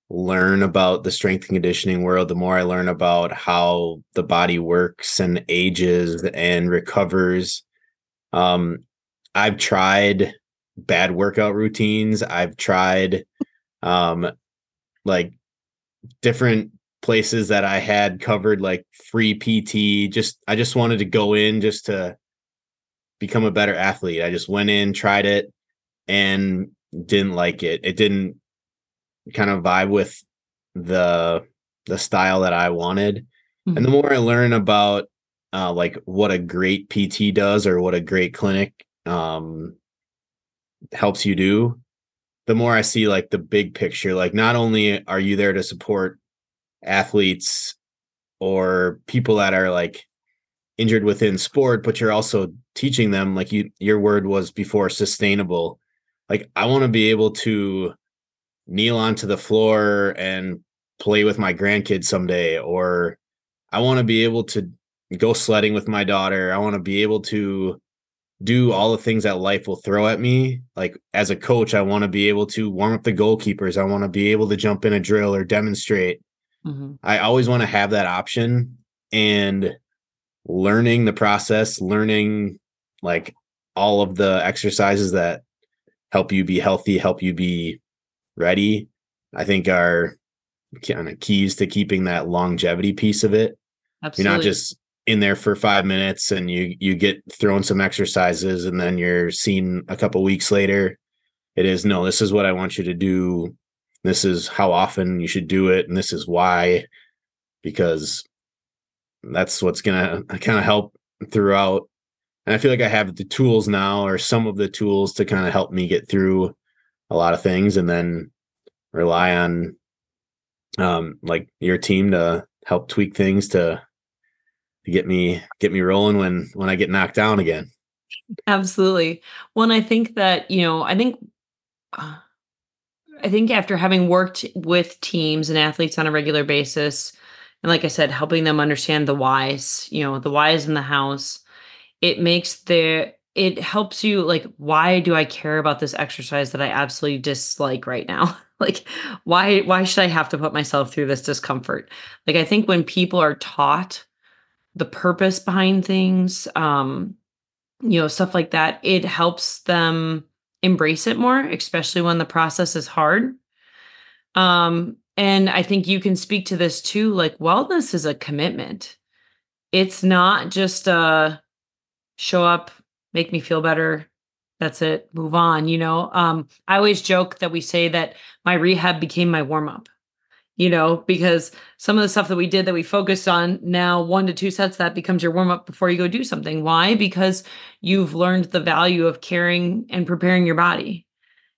B: learn about the strength and conditioning world, the more I learn about how the body works and ages and recovers. Um, I've tried bad workout routines. I've tried um like different places that I had covered like free PT. Just I just wanted to go in just to become a better athlete. I just went in, tried it, and didn't like it. It didn't kind of vibe with the the style that I wanted. Mm-hmm. And the mm-hmm. more I learn about uh, like what a great PT does or what a great clinic um, helps you do, the more I see like the big picture. Like not only are you there to support athletes or people that are like injured within sport, but you're also teaching them like you your word was before sustainable. Like I want to be able to kneel onto the floor and play with my grandkids someday or I want to be able to go sledding with my daughter. I want to be able to do all the things that life will throw at me. Like as a coach, I want to be able to warm up the goalkeepers. I want to be able to jump in a drill or demonstrate. Mm-hmm. I always want to have that option and learning the process, learning like all of the exercises that help you be healthy, help you be ready, I think are kind of keys to keeping that longevity piece of it. Absolutely. You're not just in there for five minutes and you you get thrown some exercises and then you're seen a couple weeks later. It is no, this is what I want you to do. This is how often you should do it, and this is why, because that's what's gonna kind of help throughout. And I feel like I have the tools now, or some of the tools to kind of help me get through a lot of things, and then rely on um like your team to help tweak things to to get me get me rolling when when I get knocked down again.
A: Absolutely. Well, I think that, you know, I think uh, I think after having worked with teams and athletes on a regular basis, and like I said, helping them understand the whys, you know, the whys in the house, it makes the it helps you like why do I care about this exercise that I absolutely dislike right now? like why why should I have to put myself through this discomfort? Like I think when people are taught the purpose behind things, um, you know, stuff like that, it helps them embrace it more, especially when the process is hard. Um, and I think you can speak to this too. Like, wellness is a commitment. It's not just a show up, make me feel better. That's it. Move on. You know, um, I always joke that we say that my rehab became my warm up you know, because some of the stuff that we did that we focused on now, one to two sets, that becomes your warm up before you go do something. Why? Because you've learned the value of caring and preparing your body,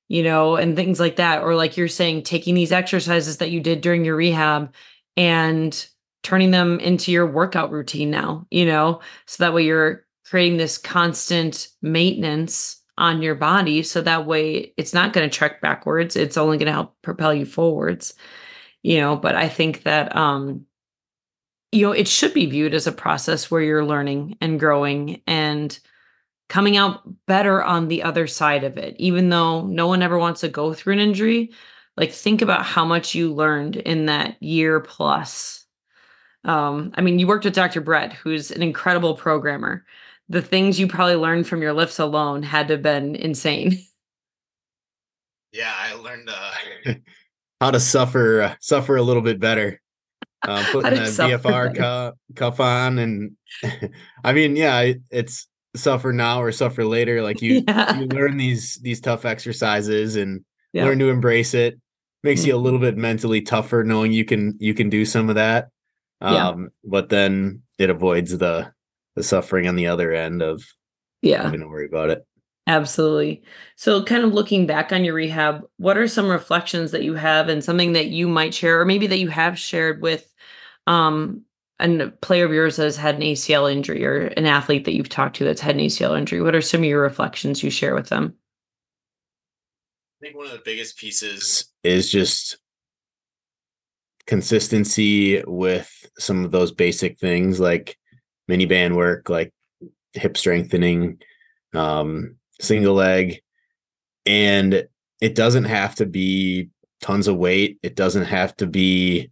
A: you know, and things like that. Or like you're saying, taking these exercises that you did during your rehab and turning them into your workout routine now, you know, so that way you're creating this constant maintenance on your body. So that way it's not going to trek backwards, it's only going to help propel you forwards you know but i think that um you know it should be viewed as a process where you're learning and growing and coming out better on the other side of it. Even though no one ever wants to go through an injury like think about how much you learned in that year plus. Um i mean you worked with dr brett who's an incredible programmer the things you probably learned from your lifts alone had to have been insane
B: yeah i learned uh how to suffer uh, suffer a little bit better. Uh, putting the BFR cuff, cuff on, and I mean, yeah, it's suffer now or suffer later. Like you, yeah. you learn these these tough exercises and yeah. learn to embrace it. Makes mm-hmm. you a little bit mentally tougher knowing you can you can do some of that. Um, yeah. but then it avoids the the suffering on the other end of
A: yeah
B: having to worry about it.
A: Absolutely. So, kind of looking back on your rehab, what are some reflections that you have and something that you might share, or maybe that you have shared with um, a player of yours that has had an ACL injury or an athlete that you've talked to that's had an ACL injury? What are some of your reflections you share with them?
B: I think one of the biggest pieces is just consistency with some of those basic things like mini band work, like hip strengthening, um, single leg. And it doesn't have to be tons of weight. It doesn't have to be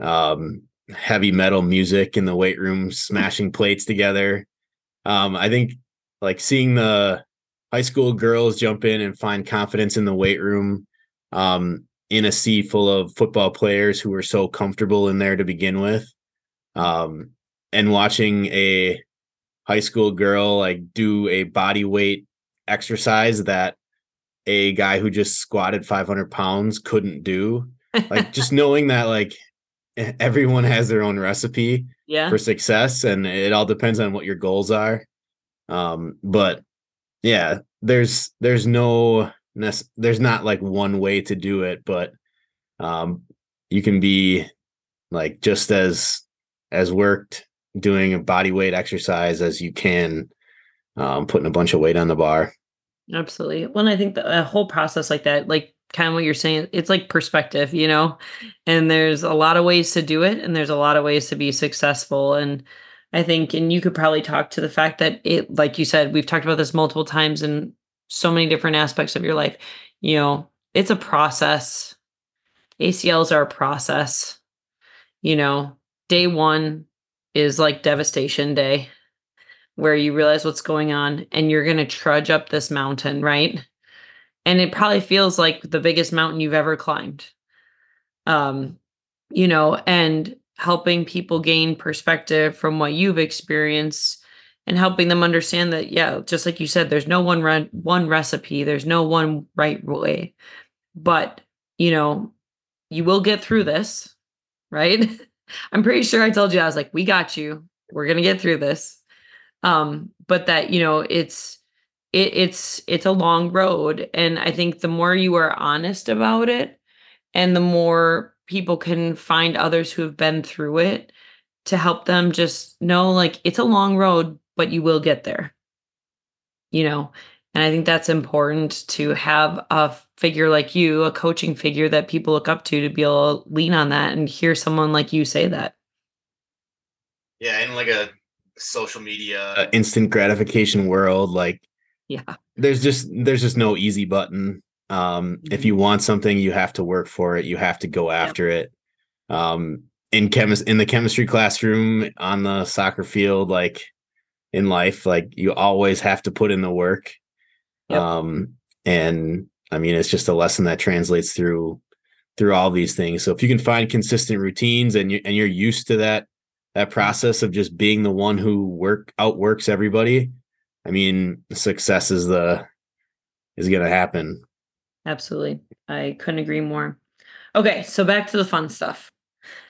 B: um, heavy metal music in the weight room, smashing plates together. Um, I think like seeing the high school girls jump in and find confidence in the weight room um, in a sea full of football players who are so comfortable in there to begin with. Um, and watching a high school girl like do a body weight exercise that a guy who just squatted 500 pounds couldn't do. Like just knowing that like everyone has their own recipe
A: yeah.
B: for success and it all depends on what your goals are. Um, but yeah, there's there's no there's not like one way to do it, but um, you can be like just as as worked doing a body weight exercise as you can um, putting a bunch of weight on the bar.
A: Absolutely. Well, I think the whole process like that, like kind of what you're saying, it's like perspective, you know, and there's a lot of ways to do it, and there's a lot of ways to be successful. And I think, and you could probably talk to the fact that it, like you said, we've talked about this multiple times in so many different aspects of your life. You know, it's a process. ACLs are a process. You know, day one is like devastation day where you realize what's going on and you're going to trudge up this mountain, right? And it probably feels like the biggest mountain you've ever climbed. Um, you know, and helping people gain perspective from what you've experienced and helping them understand that yeah just like you said there's no one re- one recipe there's no one right way but you know you will get through this right i'm pretty sure i told you i was like we got you. We're going to get through this. Um but that you know it's it, it's it's a long road and i think the more you are honest about it and the more people can find others who have been through it to help them just know like it's a long road but you will get there. You know, and I think that's important to have a figure like you, a coaching figure that people look up to, to be able to lean on that and hear someone like you say that.
B: Yeah, in like a social media uh, instant gratification world, like
A: yeah,
B: there's just there's just no easy button. Um, mm-hmm. if you want something, you have to work for it. You have to go after yep. it. Um, in chemist in the chemistry classroom on the soccer field, like in life. Like you always have to put in the work. Yep. Um, and I mean, it's just a lesson that translates through through all these things. So if you can find consistent routines and you and you're used to that that process of just being the one who work outworks everybody, I mean, success is the is going to happen.
A: Absolutely. I couldn't agree more. Okay, so back to the fun stuff.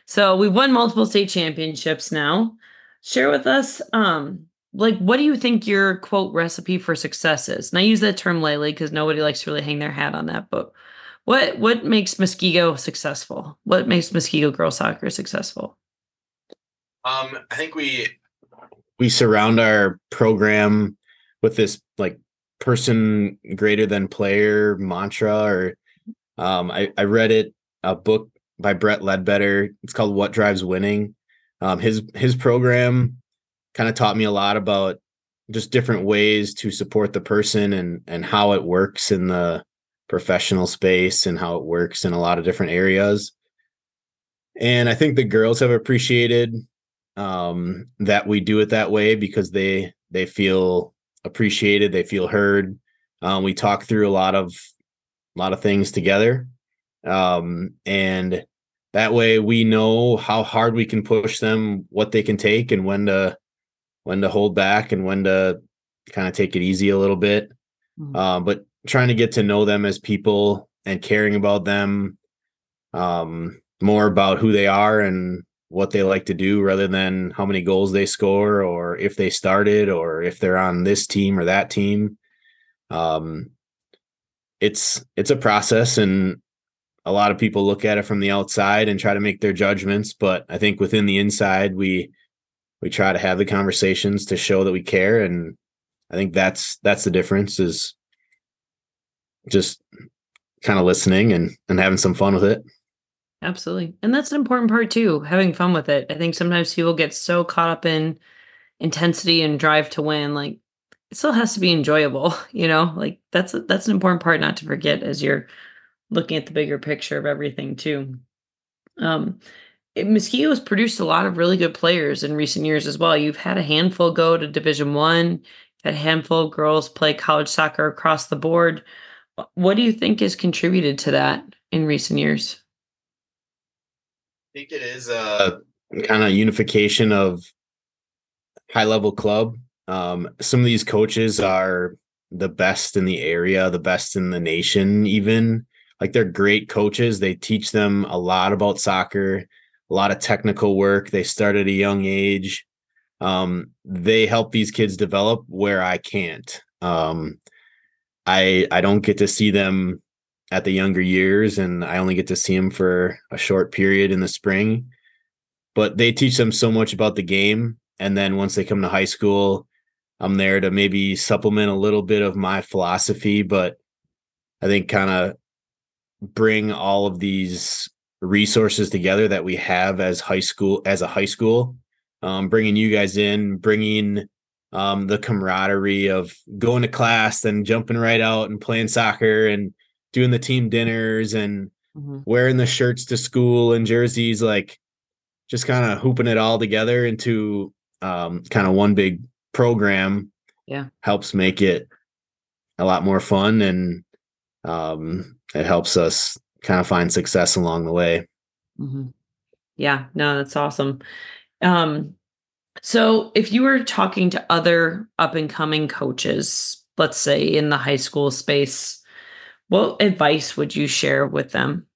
A: So we've won multiple state championships now. Share with us um like what do you think your quote recipe for success is? And i use that term lightly because nobody likes to really hang their hat on that but what what makes muskego successful? What makes muskego girls soccer successful?
B: Um i think we we surround our program with this like person greater than player mantra or um i i read it a book by brett ledbetter. It's called what drives winning. Um his his program kind of taught me a lot about just different ways to support the person and and how it works in the professional space and how it works in a lot of different areas. And i think the girls have appreciated um, that we do it that way because they they feel appreciated they feel heard. Um, we talk through a lot of a lot of things together. Um, and that way we know how hard we can push them what they can take and when to when to hold back and when to kind of take it easy a little bit. Mm-hmm. Uh, but trying to get to know them as people and caring about them um, more about who they are and what they like to do rather than how many goals they score or if they started or if they're on this team or that team. Um, it's it's a process and a lot of people look at it from the outside and try to make their judgments but i think within the inside we we try to have the conversations to show that we care and i think that's that's the difference is just kind of listening and and having some fun with it.
A: Absolutely. And that's an important part too having fun with it. I think sometimes people get so caught up in intensity and drive to win like it still has to be enjoyable you know? Like that's that's an important part not to forget as you're looking at the bigger picture of everything too. Um Muskego has produced a lot of really good players in recent years as well. You've had a handful go to Division One. a handful of girls play college soccer across the board. What do you think has contributed to that in recent years?
B: I think it is a kind of unification of high level club. Um, some of these coaches are the best in the area, the best in the nation, even. Like they're great coaches. They teach them a lot about soccer, a lot of technical work. They start at a young age. Um, they help these kids develop where I can't. Um, I I don't get to see them at the younger years, and I only get to see them for a short period in the spring. But they teach them so much about the game, and then once they come to high school, I'm there to maybe supplement a little bit of my philosophy, but I think kind of bring all of these resources together that we have as high school as a high school um, bringing you guys in bringing um, the camaraderie of going to class and jumping right out and playing soccer and doing the team dinners and mm-hmm. wearing the shirts to school and jerseys like just kind of hooping it all together into um, kind of one big program
A: yeah
B: helps make it a lot more fun and um, it helps us kind of find success along the way.
A: Mm-hmm. Yeah, no, that's awesome. Um, so if you were talking to other up and coming coaches, let's say in the high school space, what advice would you share with them?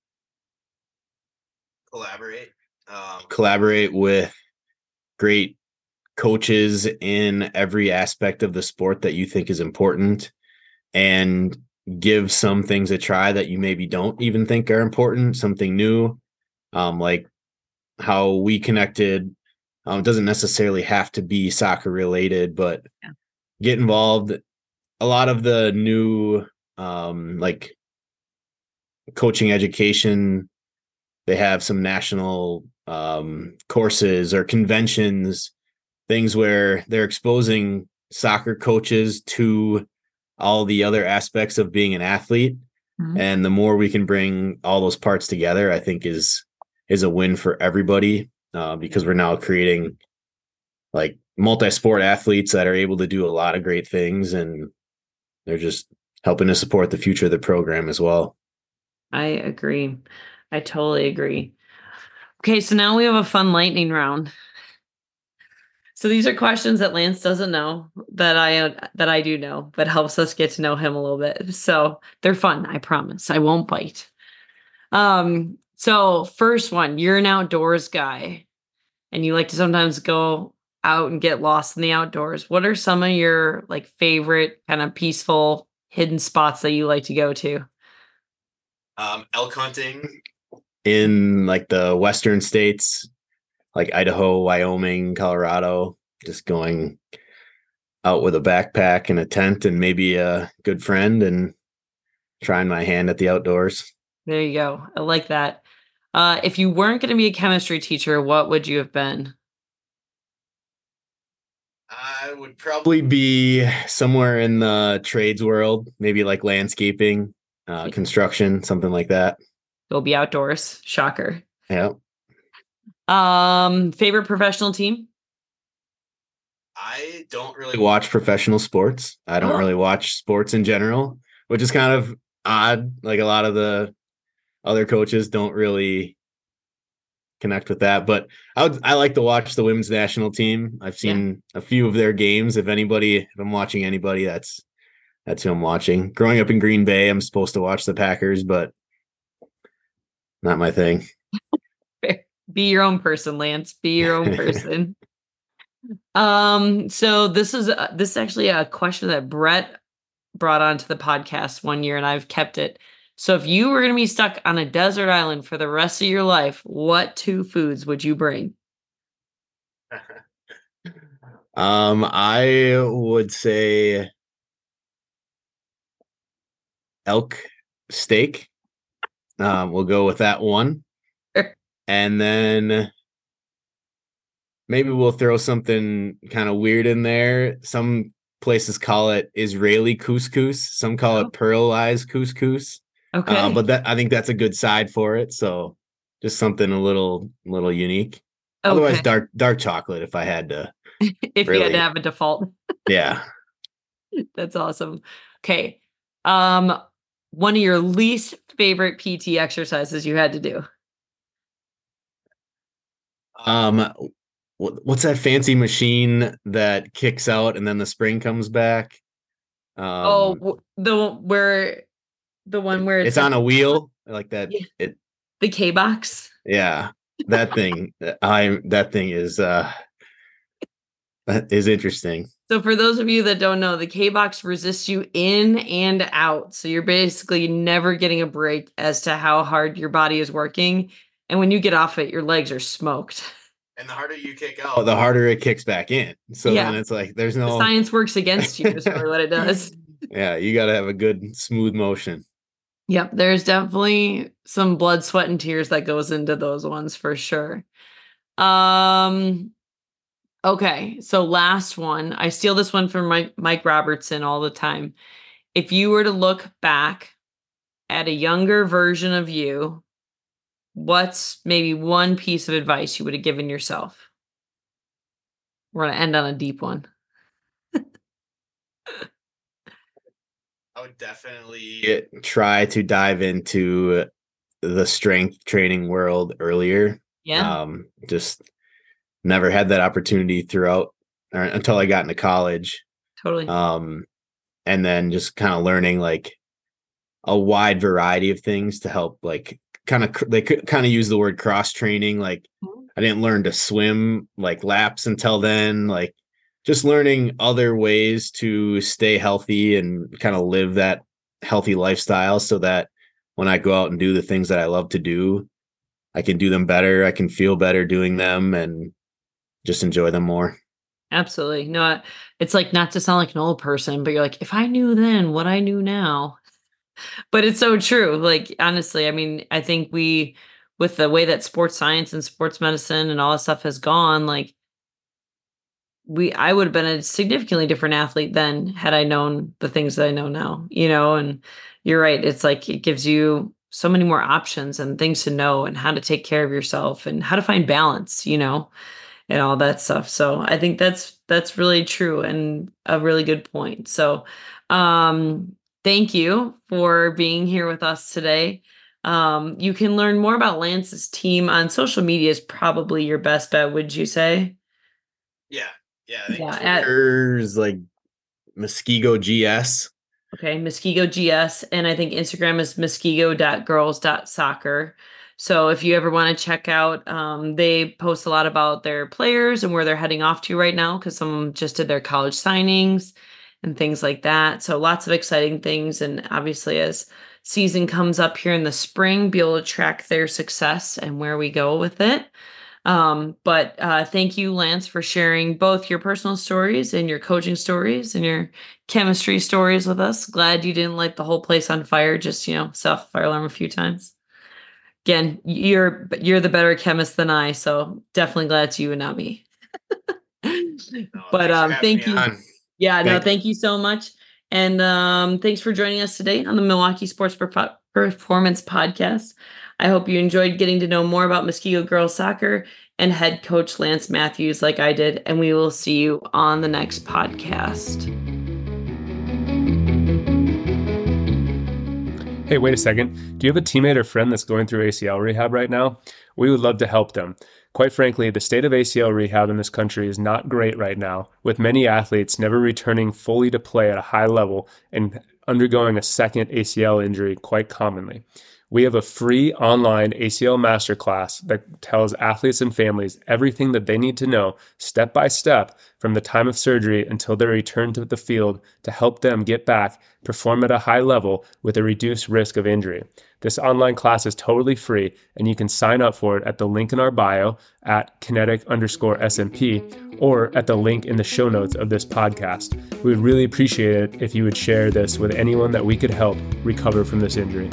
B: Collaborate. Um, collaborate with great coaches in every aspect of the sport that you think is important and give some things a try that you maybe don't even think are important, something new. Um, like how we connected. Um, doesn't necessarily have to be soccer related, but yeah. get involved. A lot of the new um like coaching education, they have some national um courses or conventions, things where they're exposing soccer coaches to all the other aspects of being an athlete. Mm-hmm. and the more we can bring all those parts together i think is is a win for everybody uh, because we're now creating like multi-sport athletes that are able to do a lot of great things and they're just helping to support the future of the program as well.
A: I agree. I totally agree. Okay so now we have a fun lightning round so these are questions that Lance doesn't know that I that I do know, but helps us get to know him a little bit. So they're fun, I promise. I won't bite. Um, so first one, you're an outdoors guy and you like to sometimes go out and get lost in the outdoors. What are some of your like favorite kind of peaceful hidden spots that you like to go to?
B: Um, elk hunting in like the western states like Idaho, Wyoming, Colorado, just going out with a backpack and a tent and maybe a good friend and trying my hand at the outdoors.
A: There you go. I like that. Uh, if you weren't going to be a chemistry teacher, what would you have been?
B: I would probably be somewhere in the trades world, maybe like landscaping, uh, construction, something like that.
A: You'll be outdoors. Shocker.
B: Yeah.
A: Um, favorite professional team?
B: I don't really watch professional sports. I don't oh. really watch sports in general, which is kind of odd. Like a lot of the other coaches don't really connect with that. But I would I like to watch the women's national team. I've seen yeah. a few of their games. If anybody, if I'm watching anybody, that's that's who I'm watching. Growing up in Green Bay, I'm supposed to watch the Packers, but not my thing.
A: Be your own person, Lance. Be your own person. um, so this is uh, this is actually a question that Brett brought onto the podcast one year, and I've kept it. So if you were going to be stuck on a desert island for the rest of your life, what two foods would you bring?
B: um, I would say elk steak. Um, we'll go with that one and then maybe we'll throw something kind of weird in there. Some places call it Israeli couscous. Some call it oh. pearlized couscous. Uh, okay, uh, but that I think that's a good side for it. So just something a little little unique. Okay. Otherwise, dark dark chocolate. If I had to,
A: if really. you had to have a default.
B: yeah.
A: That's awesome. Okay. Um, one of your least favorite PT exercises you had to do.
B: Um, what's that fancy machine that kicks out and then the spring comes back?
A: Oh, um, oh, the where the one where
B: it's, it's on a wheel like that. Yeah. It
A: the K box.
B: Yeah, that thing. I that thing is uh that is interesting.
A: So for those of you that don't know, the K box resists you in and out. So you're basically never getting a break as to how hard your body is working. And when you get off it, your legs are smoked.
B: And the harder you kick out, the harder it kicks back in. So yeah. then it's like there's no
A: the science works against you is what it does.
B: Yeah, you got to have a good smooth motion.
A: Yep, there's definitely some blood, sweat, and tears that goes into those ones for sure. Um, okay, so last one. I steal this one from Mike, Mike Robertson all the time. If you were to look back at a younger version of you, what's maybe one piece of advice you would have given yourself? We're gonna end on a deep one.
B: I would definitely try to dive into the strength training world earlier.
A: Yeah.
B: Um, just never had that opportunity throughout or until I got into college.
A: Totally.
B: Um, and then just kind of learning like a wide variety of things to help like kind of they could kind of use the word cross training like mm-hmm. I didn't learn to swim like laps until then like just learning other ways to stay healthy and kind of live that healthy lifestyle so that when I go out and do the things that I love to do, I can do them better. I can feel better doing them and just enjoy them more.
A: Absolutely. No, it's like not to sound like an old person, but you're like, if I knew then what I knew now. But it's so true. Like, honestly, I mean, I think we, with the way that sports science and sports medicine and all that stuff has gone, like, we I would have been a significantly different athlete then had I known the things that I know now, you know, and you're right. It's like it gives you so many more options and things to know and how to take care of yourself and how to find balance, you know, and all that stuff. So I think that's that's really true and a really good point. So um thank you for being here with us today. Um, you can learn more about Lance's team on social media is probably your best bet, would you say?
B: Yeah, yeah, I think yeah, Twitter's at, like Muskego GS.
A: Okay, Muskego GS. And I think Instagram is muskego.girls.soccer. So if you ever want to check out, um, they post a lot about their players and where they're heading off to right now because some just did their college signings and things like that. So lots of exciting things. And obviously, as season comes up here in the spring, be able to track their success and where we go with it. Um, but uh, thank you, Lance, for sharing both your personal stories and your coaching stories and your chemistry stories with us. Glad you didn't light the whole place on fire, just you know, self fire alarm a few times. Again, you're you're the better chemist than I, so definitely glad it's you and not me. but um, thank you. On. Yeah, thank no, thank you so much. And um, thanks for joining us today on the Milwaukee Sports Performance Podcast. I hope you enjoyed getting to know more about Muskego Girls Soccer and head coach Lance Matthews like I did. And we will see you on the next podcast.
C: Hey, wait a second. Do you have a teammate or friend that's going through ACL rehab right now? We would love to help them. Quite frankly, the state of ACL rehab in this country is not great right now, with many athletes never returning fully to play at a high level and undergoing a second ACL injury quite commonly. We have a free online ACL masterclass that tells athletes and families everything that they need to know step by step from the time of surgery until their return to the field to help them get back, perform at a high level with a reduced risk of injury. This online class is totally free and you can sign up for it at the link in our bio at kinetic underscore SMP or at the link in the show notes of this podcast. We would really appreciate it if you would share this with anyone that we could help recover from this injury.